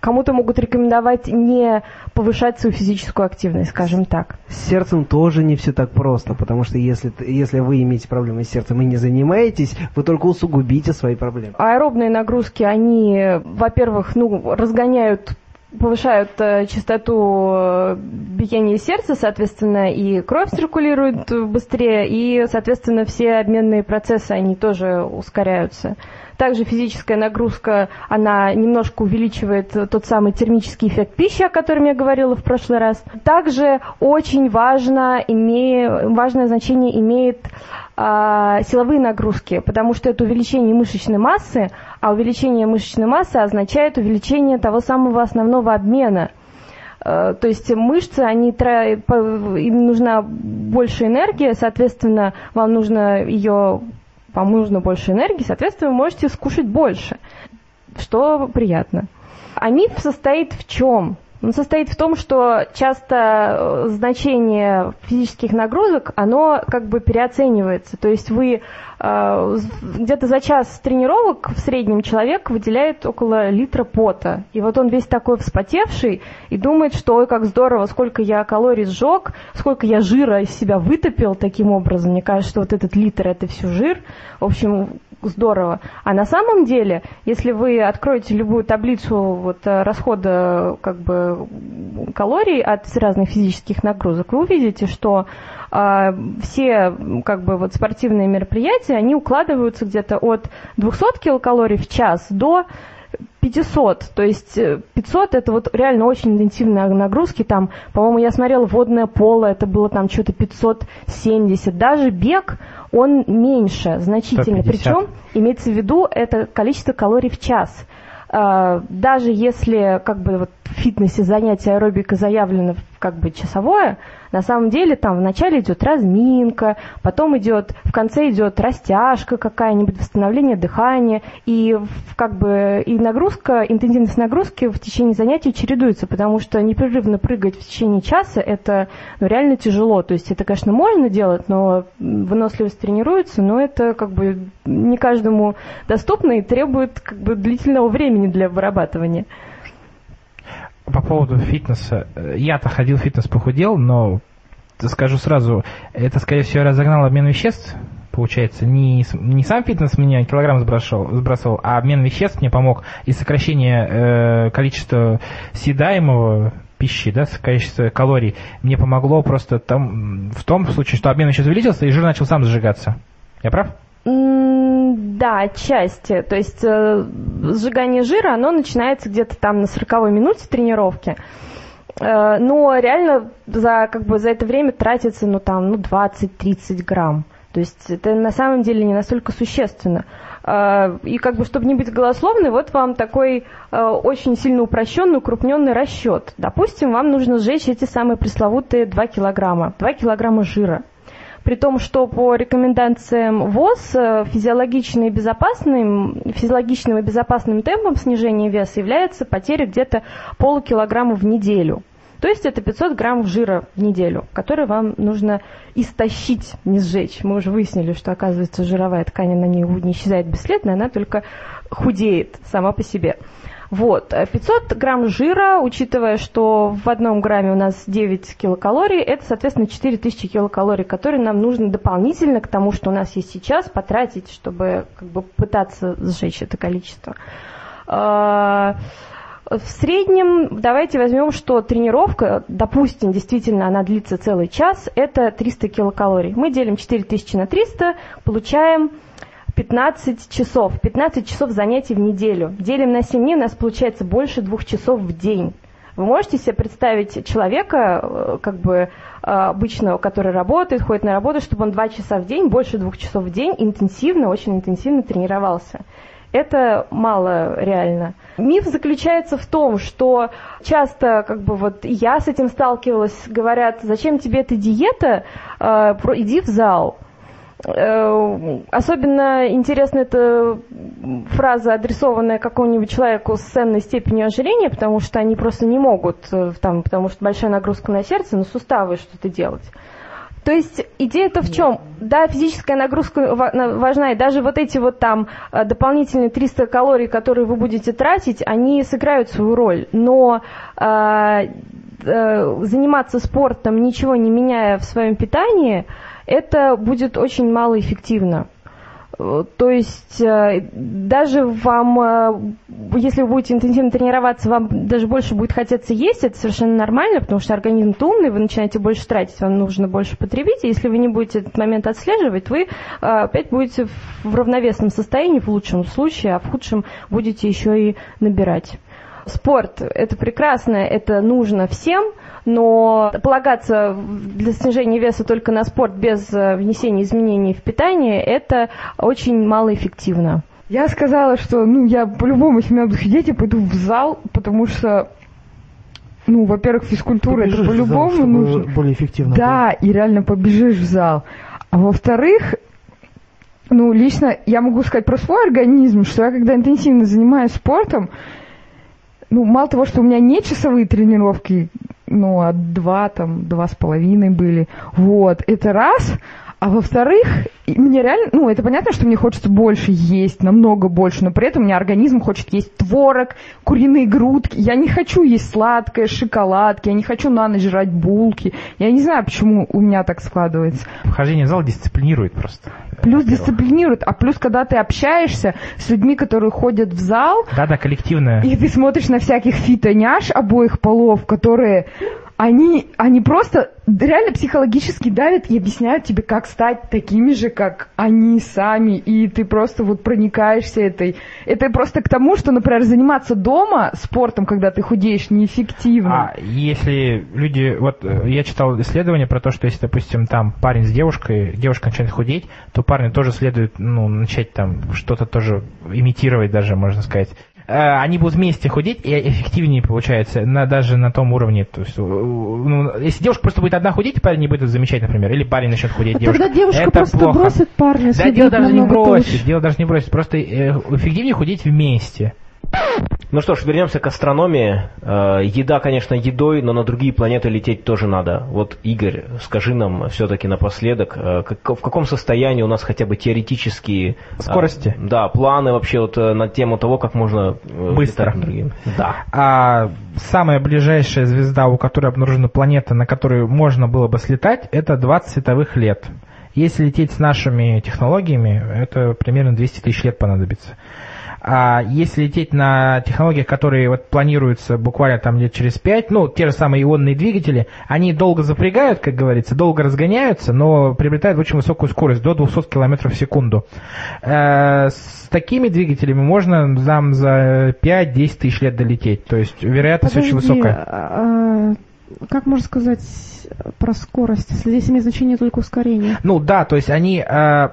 кому-то могут рекомендовать не повышать свою физическую активность, скажем так. С сердцем тоже не все так просто, потому что если, если вы имеете проблемы с сердцем и не занимаетесь, вы только усугубите свои проблемы. Аэробные нагрузки, они, во-первых, ну, разгоняют повышают э, частоту э, биения сердца, соответственно, и кровь циркулирует быстрее, и, соответственно, все обменные процессы, они тоже ускоряются. Также физическая нагрузка, она немножко увеличивает тот самый термический эффект пищи, о котором я говорила в прошлый раз. Также очень важно, име, важное значение имеет а, силовые нагрузки, потому что это увеличение мышечной массы, а увеличение мышечной массы означает увеличение того самого основного обмена. А, то есть мышцы, они, им нужна больше энергии, соответственно, вам нужно ее, вам нужно больше энергии, соответственно, вы можете скушать больше, что приятно. А миф состоит в чем? Состоит в том, что часто э, значение физических нагрузок, оно как бы переоценивается. То есть вы э, где-то за час тренировок в среднем человек выделяет около литра пота. И вот он весь такой вспотевший и думает, что ой, как здорово, сколько я калорий сжег, сколько я жира из себя вытопил таким образом. Мне кажется, что вот этот литр это все жир. В общем, здорово. А на самом деле, если вы откроете любую таблицу вот, э, расхода как бы, калорий от разных физических нагрузок, вы увидите, что э, все как бы, вот, спортивные мероприятия, они укладываются где-то от 200 килокалорий в час до 500, то есть 500 э, это вот реально очень интенсивные нагрузки, там, по-моему, я смотрела водное поло, это было там что-то 570, даже бег, он меньше значительно, 150. причем имеется в виду это количество калорий в час. А, даже если как бы вот в фитнесе занятие аэробика заявлено как бы часовое, на самом деле там вначале идет разминка, потом идет, в конце идет растяжка какая-нибудь, восстановление дыхания, и как бы и нагрузка, интенсивность нагрузки в течение занятий чередуется, потому что непрерывно прыгать в течение часа это ну, реально тяжело. То есть это, конечно, можно делать, но выносливость тренируется, но это как бы не каждому доступно и требует как бы длительного времени для вырабатывания по поводу фитнеса. Я-то ходил в фитнес, похудел, но скажу сразу, это, скорее всего, разогнал обмен веществ, получается, не, не сам фитнес меня килограмм сбрасывал, сбрасывал, а обмен веществ мне помог и сокращение э, количества съедаемого пищи, да, количество калорий, мне помогло просто там, в том случае, что обмен веществ увеличился, и жир начал сам сжигаться. Я прав? Да, отчасти. То есть э, сжигание жира, оно начинается где-то там на 40 минуте тренировки. Э, но реально за, как бы, за это время тратится ну, там, ну, 20-30 грамм. То есть это на самом деле не настолько существенно. Э, и как бы, чтобы не быть голословной, вот вам такой э, очень сильно упрощенный, укрупненный расчет. Допустим, вам нужно сжечь эти самые пресловутые 2 килограмма, 2 килограмма жира при том, что по рекомендациям ВОЗ э, физиологичным и безопасным, физиологичным и безопасным темпом снижения веса является потеря где-то полукилограмма в неделю. То есть это 500 граммов жира в неделю, который вам нужно истощить, не сжечь. Мы уже выяснили, что, оказывается, жировая ткань, она не, не исчезает бесследно, она только худеет сама по себе. Вот. 500 грамм жира, учитывая, что в одном грамме у нас 9 килокалорий, это, соответственно, 4000 килокалорий, которые нам нужно дополнительно к тому, что у нас есть сейчас, потратить, чтобы как бы, пытаться сжечь это количество. А, в среднем, давайте возьмем, что тренировка, допустим, действительно она длится целый час, это 300 килокалорий. Мы делим 4000 на 300, получаем 15 часов. 15 часов занятий в неделю. Делим на 7 дней, у нас получается больше двух часов в день. Вы можете себе представить человека, э, как бы э, обычного, который работает, ходит на работу, чтобы он два часа в день, больше двух часов в день интенсивно, очень интенсивно тренировался. Это мало реально. Миф заключается в том, что часто, как бы вот я с этим сталкивалась, говорят, зачем тебе эта диета, э, иди в зал. Э, особенно интересна эта фраза, адресованная какому-нибудь человеку с ценной степенью ожирения, потому что они просто не могут, э, там, потому что большая нагрузка на сердце, на суставы что-то делать. То есть идея-то в чем? Да, физическая нагрузка ва- на- важна, и даже вот эти вот там э, дополнительные 300 калорий, которые вы будете тратить, они сыграют свою роль. Но э, э, заниматься спортом, ничего не меняя в своем питании, это будет очень малоэффективно. Э, То есть э, даже вам, э, если вы будете интенсивно тренироваться, вам даже больше будет хотеться есть, это совершенно нормально, потому что организм умный, вы начинаете больше тратить, вам нужно больше потребить, и если вы не будете этот момент отслеживать, вы опять будете в равновесном состоянии в лучшем случае, а в худшем будете еще и набирать. Спорт – это прекрасно, это нужно всем, но полагаться для снижения веса только на спорт без э, внесения изменений в питание – это очень малоэффективно. Я сказала, что, ну, я по-любому, если меня будут худеть, я пойду в зал, потому что, ну, во-первых, физкультура, это Побежишь зал, по-любому нужно. более эффективно Да, и реально побежишь в зал. А во-вторых, ну, лично я могу сказать про свой организм, что я когда интенсивно занимаюсь спортом, ну, мало того, что у меня не часовые тренировки, ну, а два, там, два с половиной были, вот, это раз, а во-вторых, мне реально, ну, это понятно, что мне хочется больше есть, намного больше, но при этом у меня организм хочет есть творог, куриные грудки. Я не хочу есть сладкое, шоколадки, я не хочу на ночь жрать булки. Я не знаю, почему у меня так складывается. Вхождение в зал дисциплинирует просто. Плюс дисциплинирует, а плюс, когда ты общаешься с людьми, которые ходят в зал, Да-да, коллективное. и ты смотришь на всяких фитоняш обоих полов, которые они, они просто реально психологически давят и объясняют тебе, как стать такими же, как они сами, и ты просто вот проникаешься этой. Это просто к тому, что, например, заниматься дома спортом, когда ты худеешь, неэффективно. А если люди, вот э, я читал исследование про то, что если, допустим, там парень с девушкой, девушка начинает худеть, то парню тоже следует, ну, начать там что-то тоже имитировать даже, можно сказать. Э, Они будут вместе худеть, и эффективнее получается, на, даже на том уровне. То есть, ну, если девушка просто будет одна худеть, парень не будет замечать, например, или парень начнет худеть, А девушка. Тогда девушка это просто плохо. бросит парня, Да, дело даже не бросит, толще. дело даже не бросит, просто э, эффективнее худеть вместе. Ну что ж, вернемся к астрономии. Э, Еда, конечно, едой, но на другие планеты лететь тоже надо. Вот, Игорь, скажи нам все-таки напоследок, э, как- в каком состоянии у нас хотя бы теоретические... э, Скорости? Да, планы вообще вот на тему того, как можно... Быстро. другие- Да. А самая ближайшая звезда, у которой обнаружена планета, на которую можно было бы слетать, это 20 световых лет. Если лететь с нашими технологиями, это примерно 200 тысяч лет понадобится. А если лететь на технологиях, которые вот планируются буквально там лет через 5, ну, те же самые ионные двигатели, они долго запрягают, как говорится, долго разгоняются, но приобретают очень высокую скорость, до 200 км в секунду. Э, С такими двигателями можно нам за 5-10 тысяч лет долететь, то есть вероятность очень Подожди, высокая. а, как можно сказать про скорость, если здесь имеет значение только ускорение? Ну да, то есть они, э,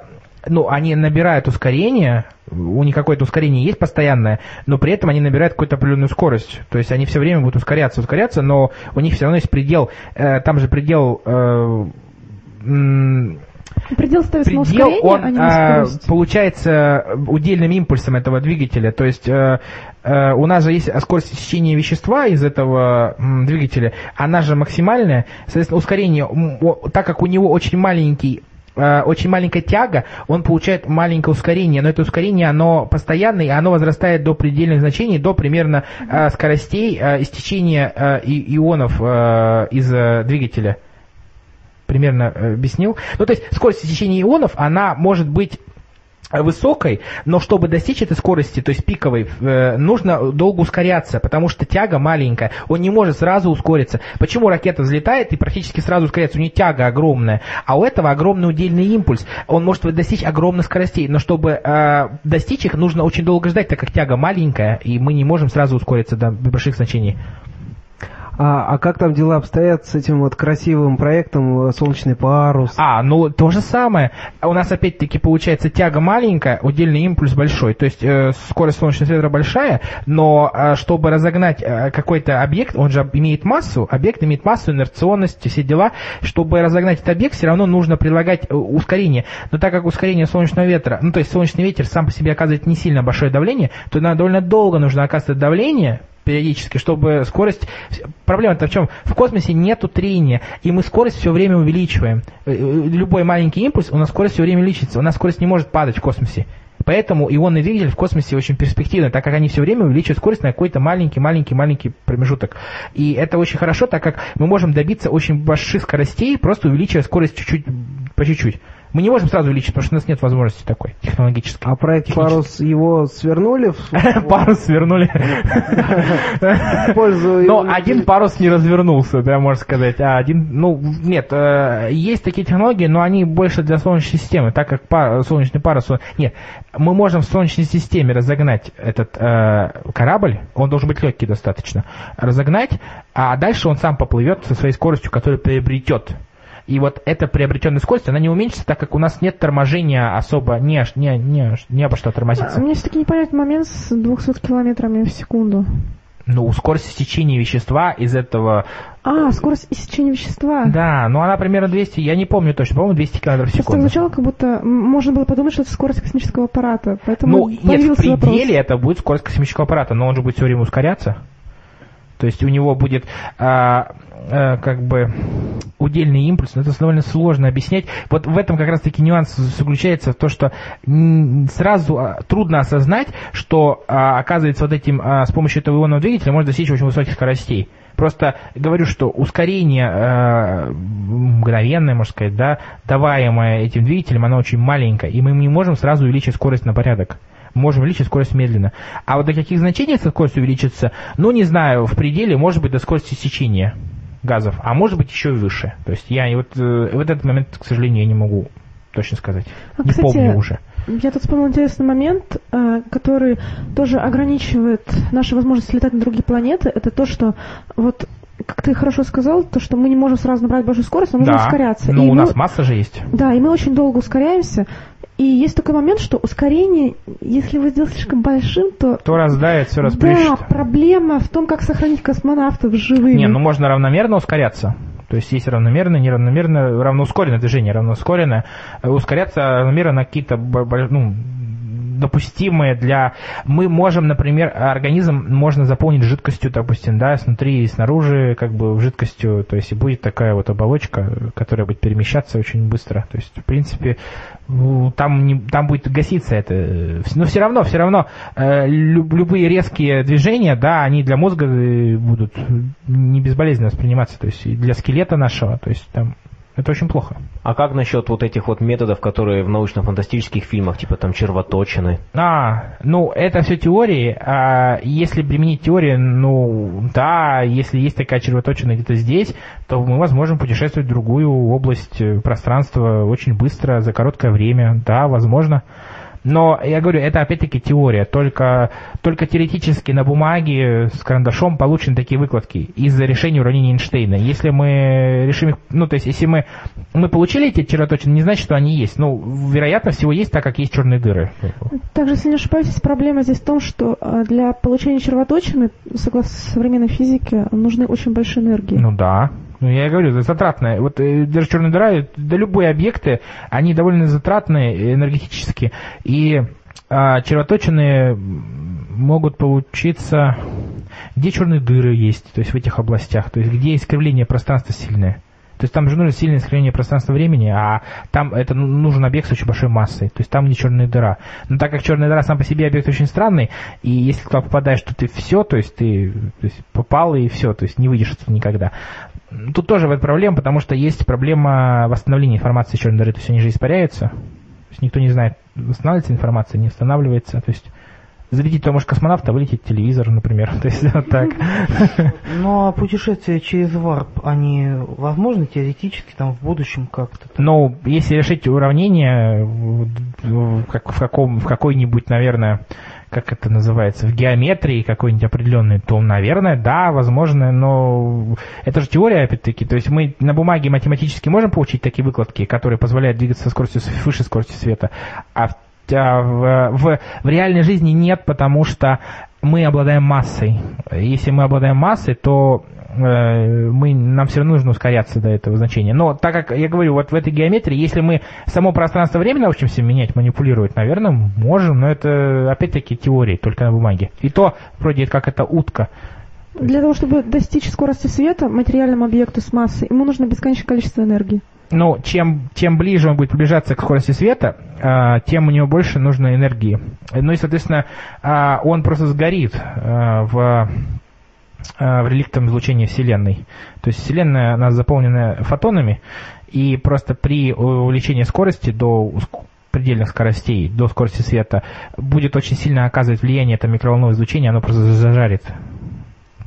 ну, они набирают ускорение, у них какое-то ускорение есть постоянное, но при этом они набирают какую-то определенную скорость. То есть они все время будут ускоряться, ускоряться, но у них все равно есть предел, э, там же предел... э, Предел ставится на предел, ускорение, он а не на а, скорость. получается удельным импульсом этого двигателя. То есть э, э, у нас же есть скорость течения вещества из этого м, двигателя, она же максимальная. Соответственно, ускорение, м, о- так как у него очень маленький э, очень маленькая тяга, он получает маленькое ускорение, но это ускорение, оно постоянное, и оно возрастает до предельных значений, до примерно э, скоростей э, истечения э, и- ионов э, из э, двигателя примерно э, объяснил. Ну, то есть скорость течения ионов, она может быть высокой, но чтобы достичь этой скорости, то есть пиковой, э, нужно долго ускоряться, потому что тяга маленькая, он не может сразу ускориться. Почему ракета взлетает и практически сразу ускоряется? У нее тяга огромная, а у этого огромный удельный импульс. Он может достичь огромных скоростей, но чтобы э, достичь их, нужно очень долго ждать, так как тяга маленькая, и мы не можем сразу ускориться до больших значений. А, а как там дела обстоят с этим вот красивым проектом э, «Солнечный парус»? А, ну то же самое. У нас опять-таки получается тяга маленькая, удельный импульс большой. То есть э, скорость солнечного света большая, но э, чтобы разогнать э, какой-то объект, он же имеет массу, объект имеет массу, инерционность, все дела. Чтобы разогнать этот объект, все равно нужно прилагать э, ускорение. Но так как ускорение солнечного ветра, ну то есть солнечный ветер сам по себе оказывает не сильно большое давление, то довольно долго нужно оказывать давление, периодически, чтобы скорость... Проблема-то в чем? В космосе нету трения, и мы скорость все время увеличиваем. Э, э, Любой маленький импульс, у нас скорость все время увеличится. У нас скорость не может падать в космосе. Поэтому ионный двигатель в космосе очень перспективный, так как они все время увеличивают скорость на какой-то маленький-маленький-маленький промежуток. И это очень хорошо, так как мы можем добиться очень больших скоростей, просто увеличивая скорость чуть-чуть, по чуть-чуть. Мы не можем сразу увеличить, потому что у нас нет возможности такой технологической. А проект Парус его свернули *laughs* Парус свернули. *laughs* Но один парус не развернулся, да, можно сказать. А один, ну, нет, э, есть такие технологии, но они больше для Солнечной системы, так как солнечный парус... Нет, мы можем в Солнечной системе разогнать этот э, корабль, он должен быть легкий достаточно, разогнать, а дальше он сам поплывет со своей скоростью, которую приобретет. И вот эта приобретенная скорость, она не уменьшится, так как у нас нет торможения особо, не, не, не, не обо что А тормозиться. У меня все-таки непонятный момент с 200 километрами в секунду. Ну, скорость истечения вещества из этого А, скорость иссечения вещества. Да, ну она примерно 200, я не помню точно, по-моему, 200 км в Просто секунду. звучало, как будто можно было подумать, что это скорость космического аппарата. Поэтому Ну, нет, в появился вопрос. пределе это будет скорость космического аппарата, но он же будет все время ускоряться. То есть у него будет а, а, как бы удельный импульс, но это довольно сложно объяснять. Вот в этом как раз-таки нюанс заключается в том, что сразу а, трудно осознать, что а, оказывается вот этим а, с помощью этого ионного двигателя можно достичь очень высоких скоростей. Просто говорю, что ускорение э, мгновенное, можно сказать, да, даваемое этим двигателем, оно очень маленькое, и мы не можем сразу увеличить скорость на порядок. Можем увеличить скорость медленно. А вот до каких значений эта скорость увеличится, ну, не знаю, в пределе, может быть, до скорости сечения газов, а может быть, еще выше. То есть я вот э, в этот момент, к сожалению, я не могу точно сказать. А, не кстати, помню уже. Я тут вспомнил интересный момент, э, который тоже ограничивает наши возможности летать на другие планеты. Это то, что вот как ты хорошо сказал, то, что мы не можем сразу набрать большую скорость, нам нужно да, ускоряться. ну, И у мы- нас масса же есть. Да, и мы очень долго ускоряемся. И есть такой момент, что ускорение, если вы сделаете слишком большим, то... Кто раздает, все да, расплющит. проблема в том, как сохранить космонавтов живыми. Не, ну можно равномерно ускоряться. То есть есть равномерное, неравномерное, равноускоренное движение, равноускоренное. Э, Ускоряться равномерно на какие-то ну, допустимые для... Мы можем, например, организм можно заполнить жидкостью, допустим, да, снутри и снаружи, как бы жидкостью, то есть и будет такая вот оболочка, которая будет перемещаться очень быстро. То есть, в принципе, там, не, там будет гаситься это. Но все равно, все равно, э, люб- любые резкие движения, да, они для мозга э, будут не безболезненно восприниматься, то есть и для скелета нашего, то есть там это очень плохо. А как насчет вот этих вот методов, которые в научно-фантастических фильмах, типа там червоточины? А, ну, это все теории. А если применить теорию, ну, да, если есть такая червоточина где-то здесь, то мы возможно путешествовать в другую область э, пространства очень быстро, за короткое время. Да, возможно. Но, я говорю, это опять-таки теория. Только, только теоретически на бумаге с карандашом получены такие выкладки из-за решения уравнений Эйнштейна. Если мы решим их, ну, то есть, если мы, мы получили эти червоточины, не значит, что они есть. Ну, вероятно, всего есть, так как есть черные дыры. Также, если не ошибаюсь, проблема здесь в том, что э, для получения червоточины, согласно современной физике, нужны очень большие энергии. Ну да. Ну, я говорю, это затратное. Вот э, даже черная дыра, да любые объекты, они довольно затратные энергетически. И а, червоточины могут получиться, где черные дыры есть, то есть в этих областях, то есть где искривление пространства сильное. То есть там же нужно сильное искривление пространства-времени, а там это ну- нужен объект с очень большой массой. То есть там не черная дыра. Но так как черная дыра сам по себе объект очень странный, и если туда попадаешь, то ты все, то есть ты то есть попал и все, то есть не выйдешь оттуда никогда. Тут тоже вот проблема, потому что есть проблема восстановления информации черной дыры, то есть они же испаряются. То есть никто не знает, восстанавливается информация, не восстанавливается. То есть зарядить то может космонавта, вылететь телевизор, например. *laughs* То есть вот так. Ну а путешествия через варп, они возможны теоретически там в будущем как-то? Ну, если решить уравнение, в- в- в, каком, в какой-нибудь, наверное, как это называется, в геометрии какой-нибудь определенной, то, наверное, да, возможно, но это же теория, опять-таки. То есть мы на бумаге математически можем получить такие выкладки, которые позволяют двигаться со скоростью выше скорости света, а в, а в, в- в реальной жизни нет, потому что мы обладаем массой. Если мы обладаем массой, то э, мы, нам все равно нужно ускоряться до этого значения. Но так как я говорю, вот в этой геометрии, если мы само пространство-время научимся менять, манипулировать, наверное, можем, но это опять-таки теории, только на бумаге. И то, вроде как это утка. Для того, чтобы достичь скорости света материальному объекту с массой, ему нужно бесконечное количество энергии. Ну, чем, чем ближе он будет приближаться к скорости света, а, тем у него больше нужно энергии. Ну и, соответственно, а, он просто сгорит а, в в реликтовом излучении Вселенной. То есть Вселенная, она заполнена фотонами, и просто при увеличении скорости до предельных скоростей, до скорости света, будет очень сильно оказывать влияние это микроволновое излучение, оно просто зажарит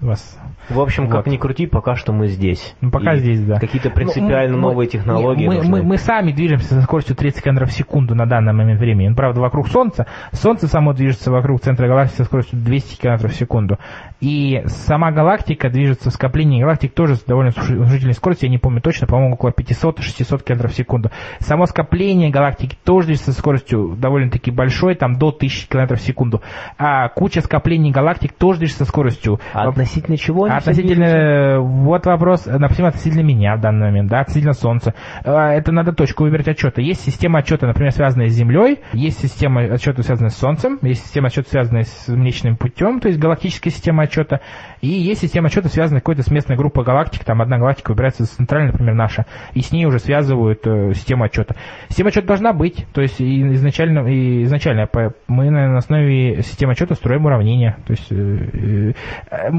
вас в общем, вот. как ни крути, пока что мы здесь. Ну, пока и здесь, да. Какие-то принципиально ну, новые технологии. Мы, мы, мы сами движемся со скоростью 30 км в секунду на данный момент времени. Ну, правда, вокруг Солнца. Солнце само движется вокруг центра галактики со скоростью 200 км в секунду. И сама галактика движется, скопление галактик тоже с довольно внушительной скоростью, я не помню точно, по-моему, около 500-600 км в секунду. Само скопление галактики тоже движется со скоростью довольно-таки большой, там до 1000 км в секунду. А куча скоплений галактик тоже движется со скоростью. А относительно чего? Относительно, вот вопрос, например, относительно меня в данный момент, да, относительно Солнца. А, это надо точку выбрать отчета. Есть система отчета, например, связанная с Землей, есть система отчета, связанная с Солнцем, есть система отчета, связанная с Млечным путем, то есть галактическая система отчета. И есть система отчета, связанная какой-то с местной группой галактик. Там одна галактика выбирается центральная, например, наша. И с ней уже связывают э, систему отчета. Система отчета должна быть. То есть изначально, и изначально мы на основе системы отчета строим уравнения. То есть э, э,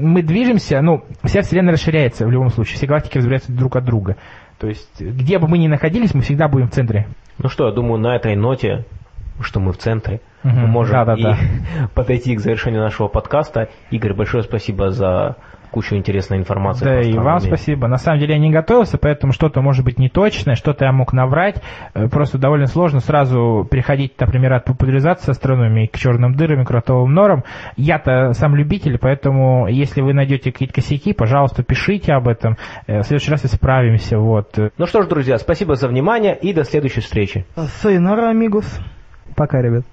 мы движемся, ну, вся Вселенная расширяется в любом случае. Все галактики разбираются друг от друга. То есть, где бы мы ни находились, мы всегда будем в центре. Ну что, я думаю, на этой ноте что мы в центре. Угу. Мы можем да, да, и да. *laughs* подойти к завершению нашего подкаста. Игорь, большое спасибо за кучу интересной информации. Да, и вам спасибо. На самом деле я не готовился, поэтому что-то может быть неточное, что-то я мог наврать. Э, просто довольно сложно сразу переходить, например, от популяризации астрономии к черным дырам и кротовым норам. Я-то сам любитель, поэтому если вы найдете какие-то косяки, пожалуйста, пишите об этом. Э, в следующий раз исправимся. Вот. Ну что ж, друзья, спасибо за внимание и до следующей встречи. Сайонара, амигос. Пока, ребят.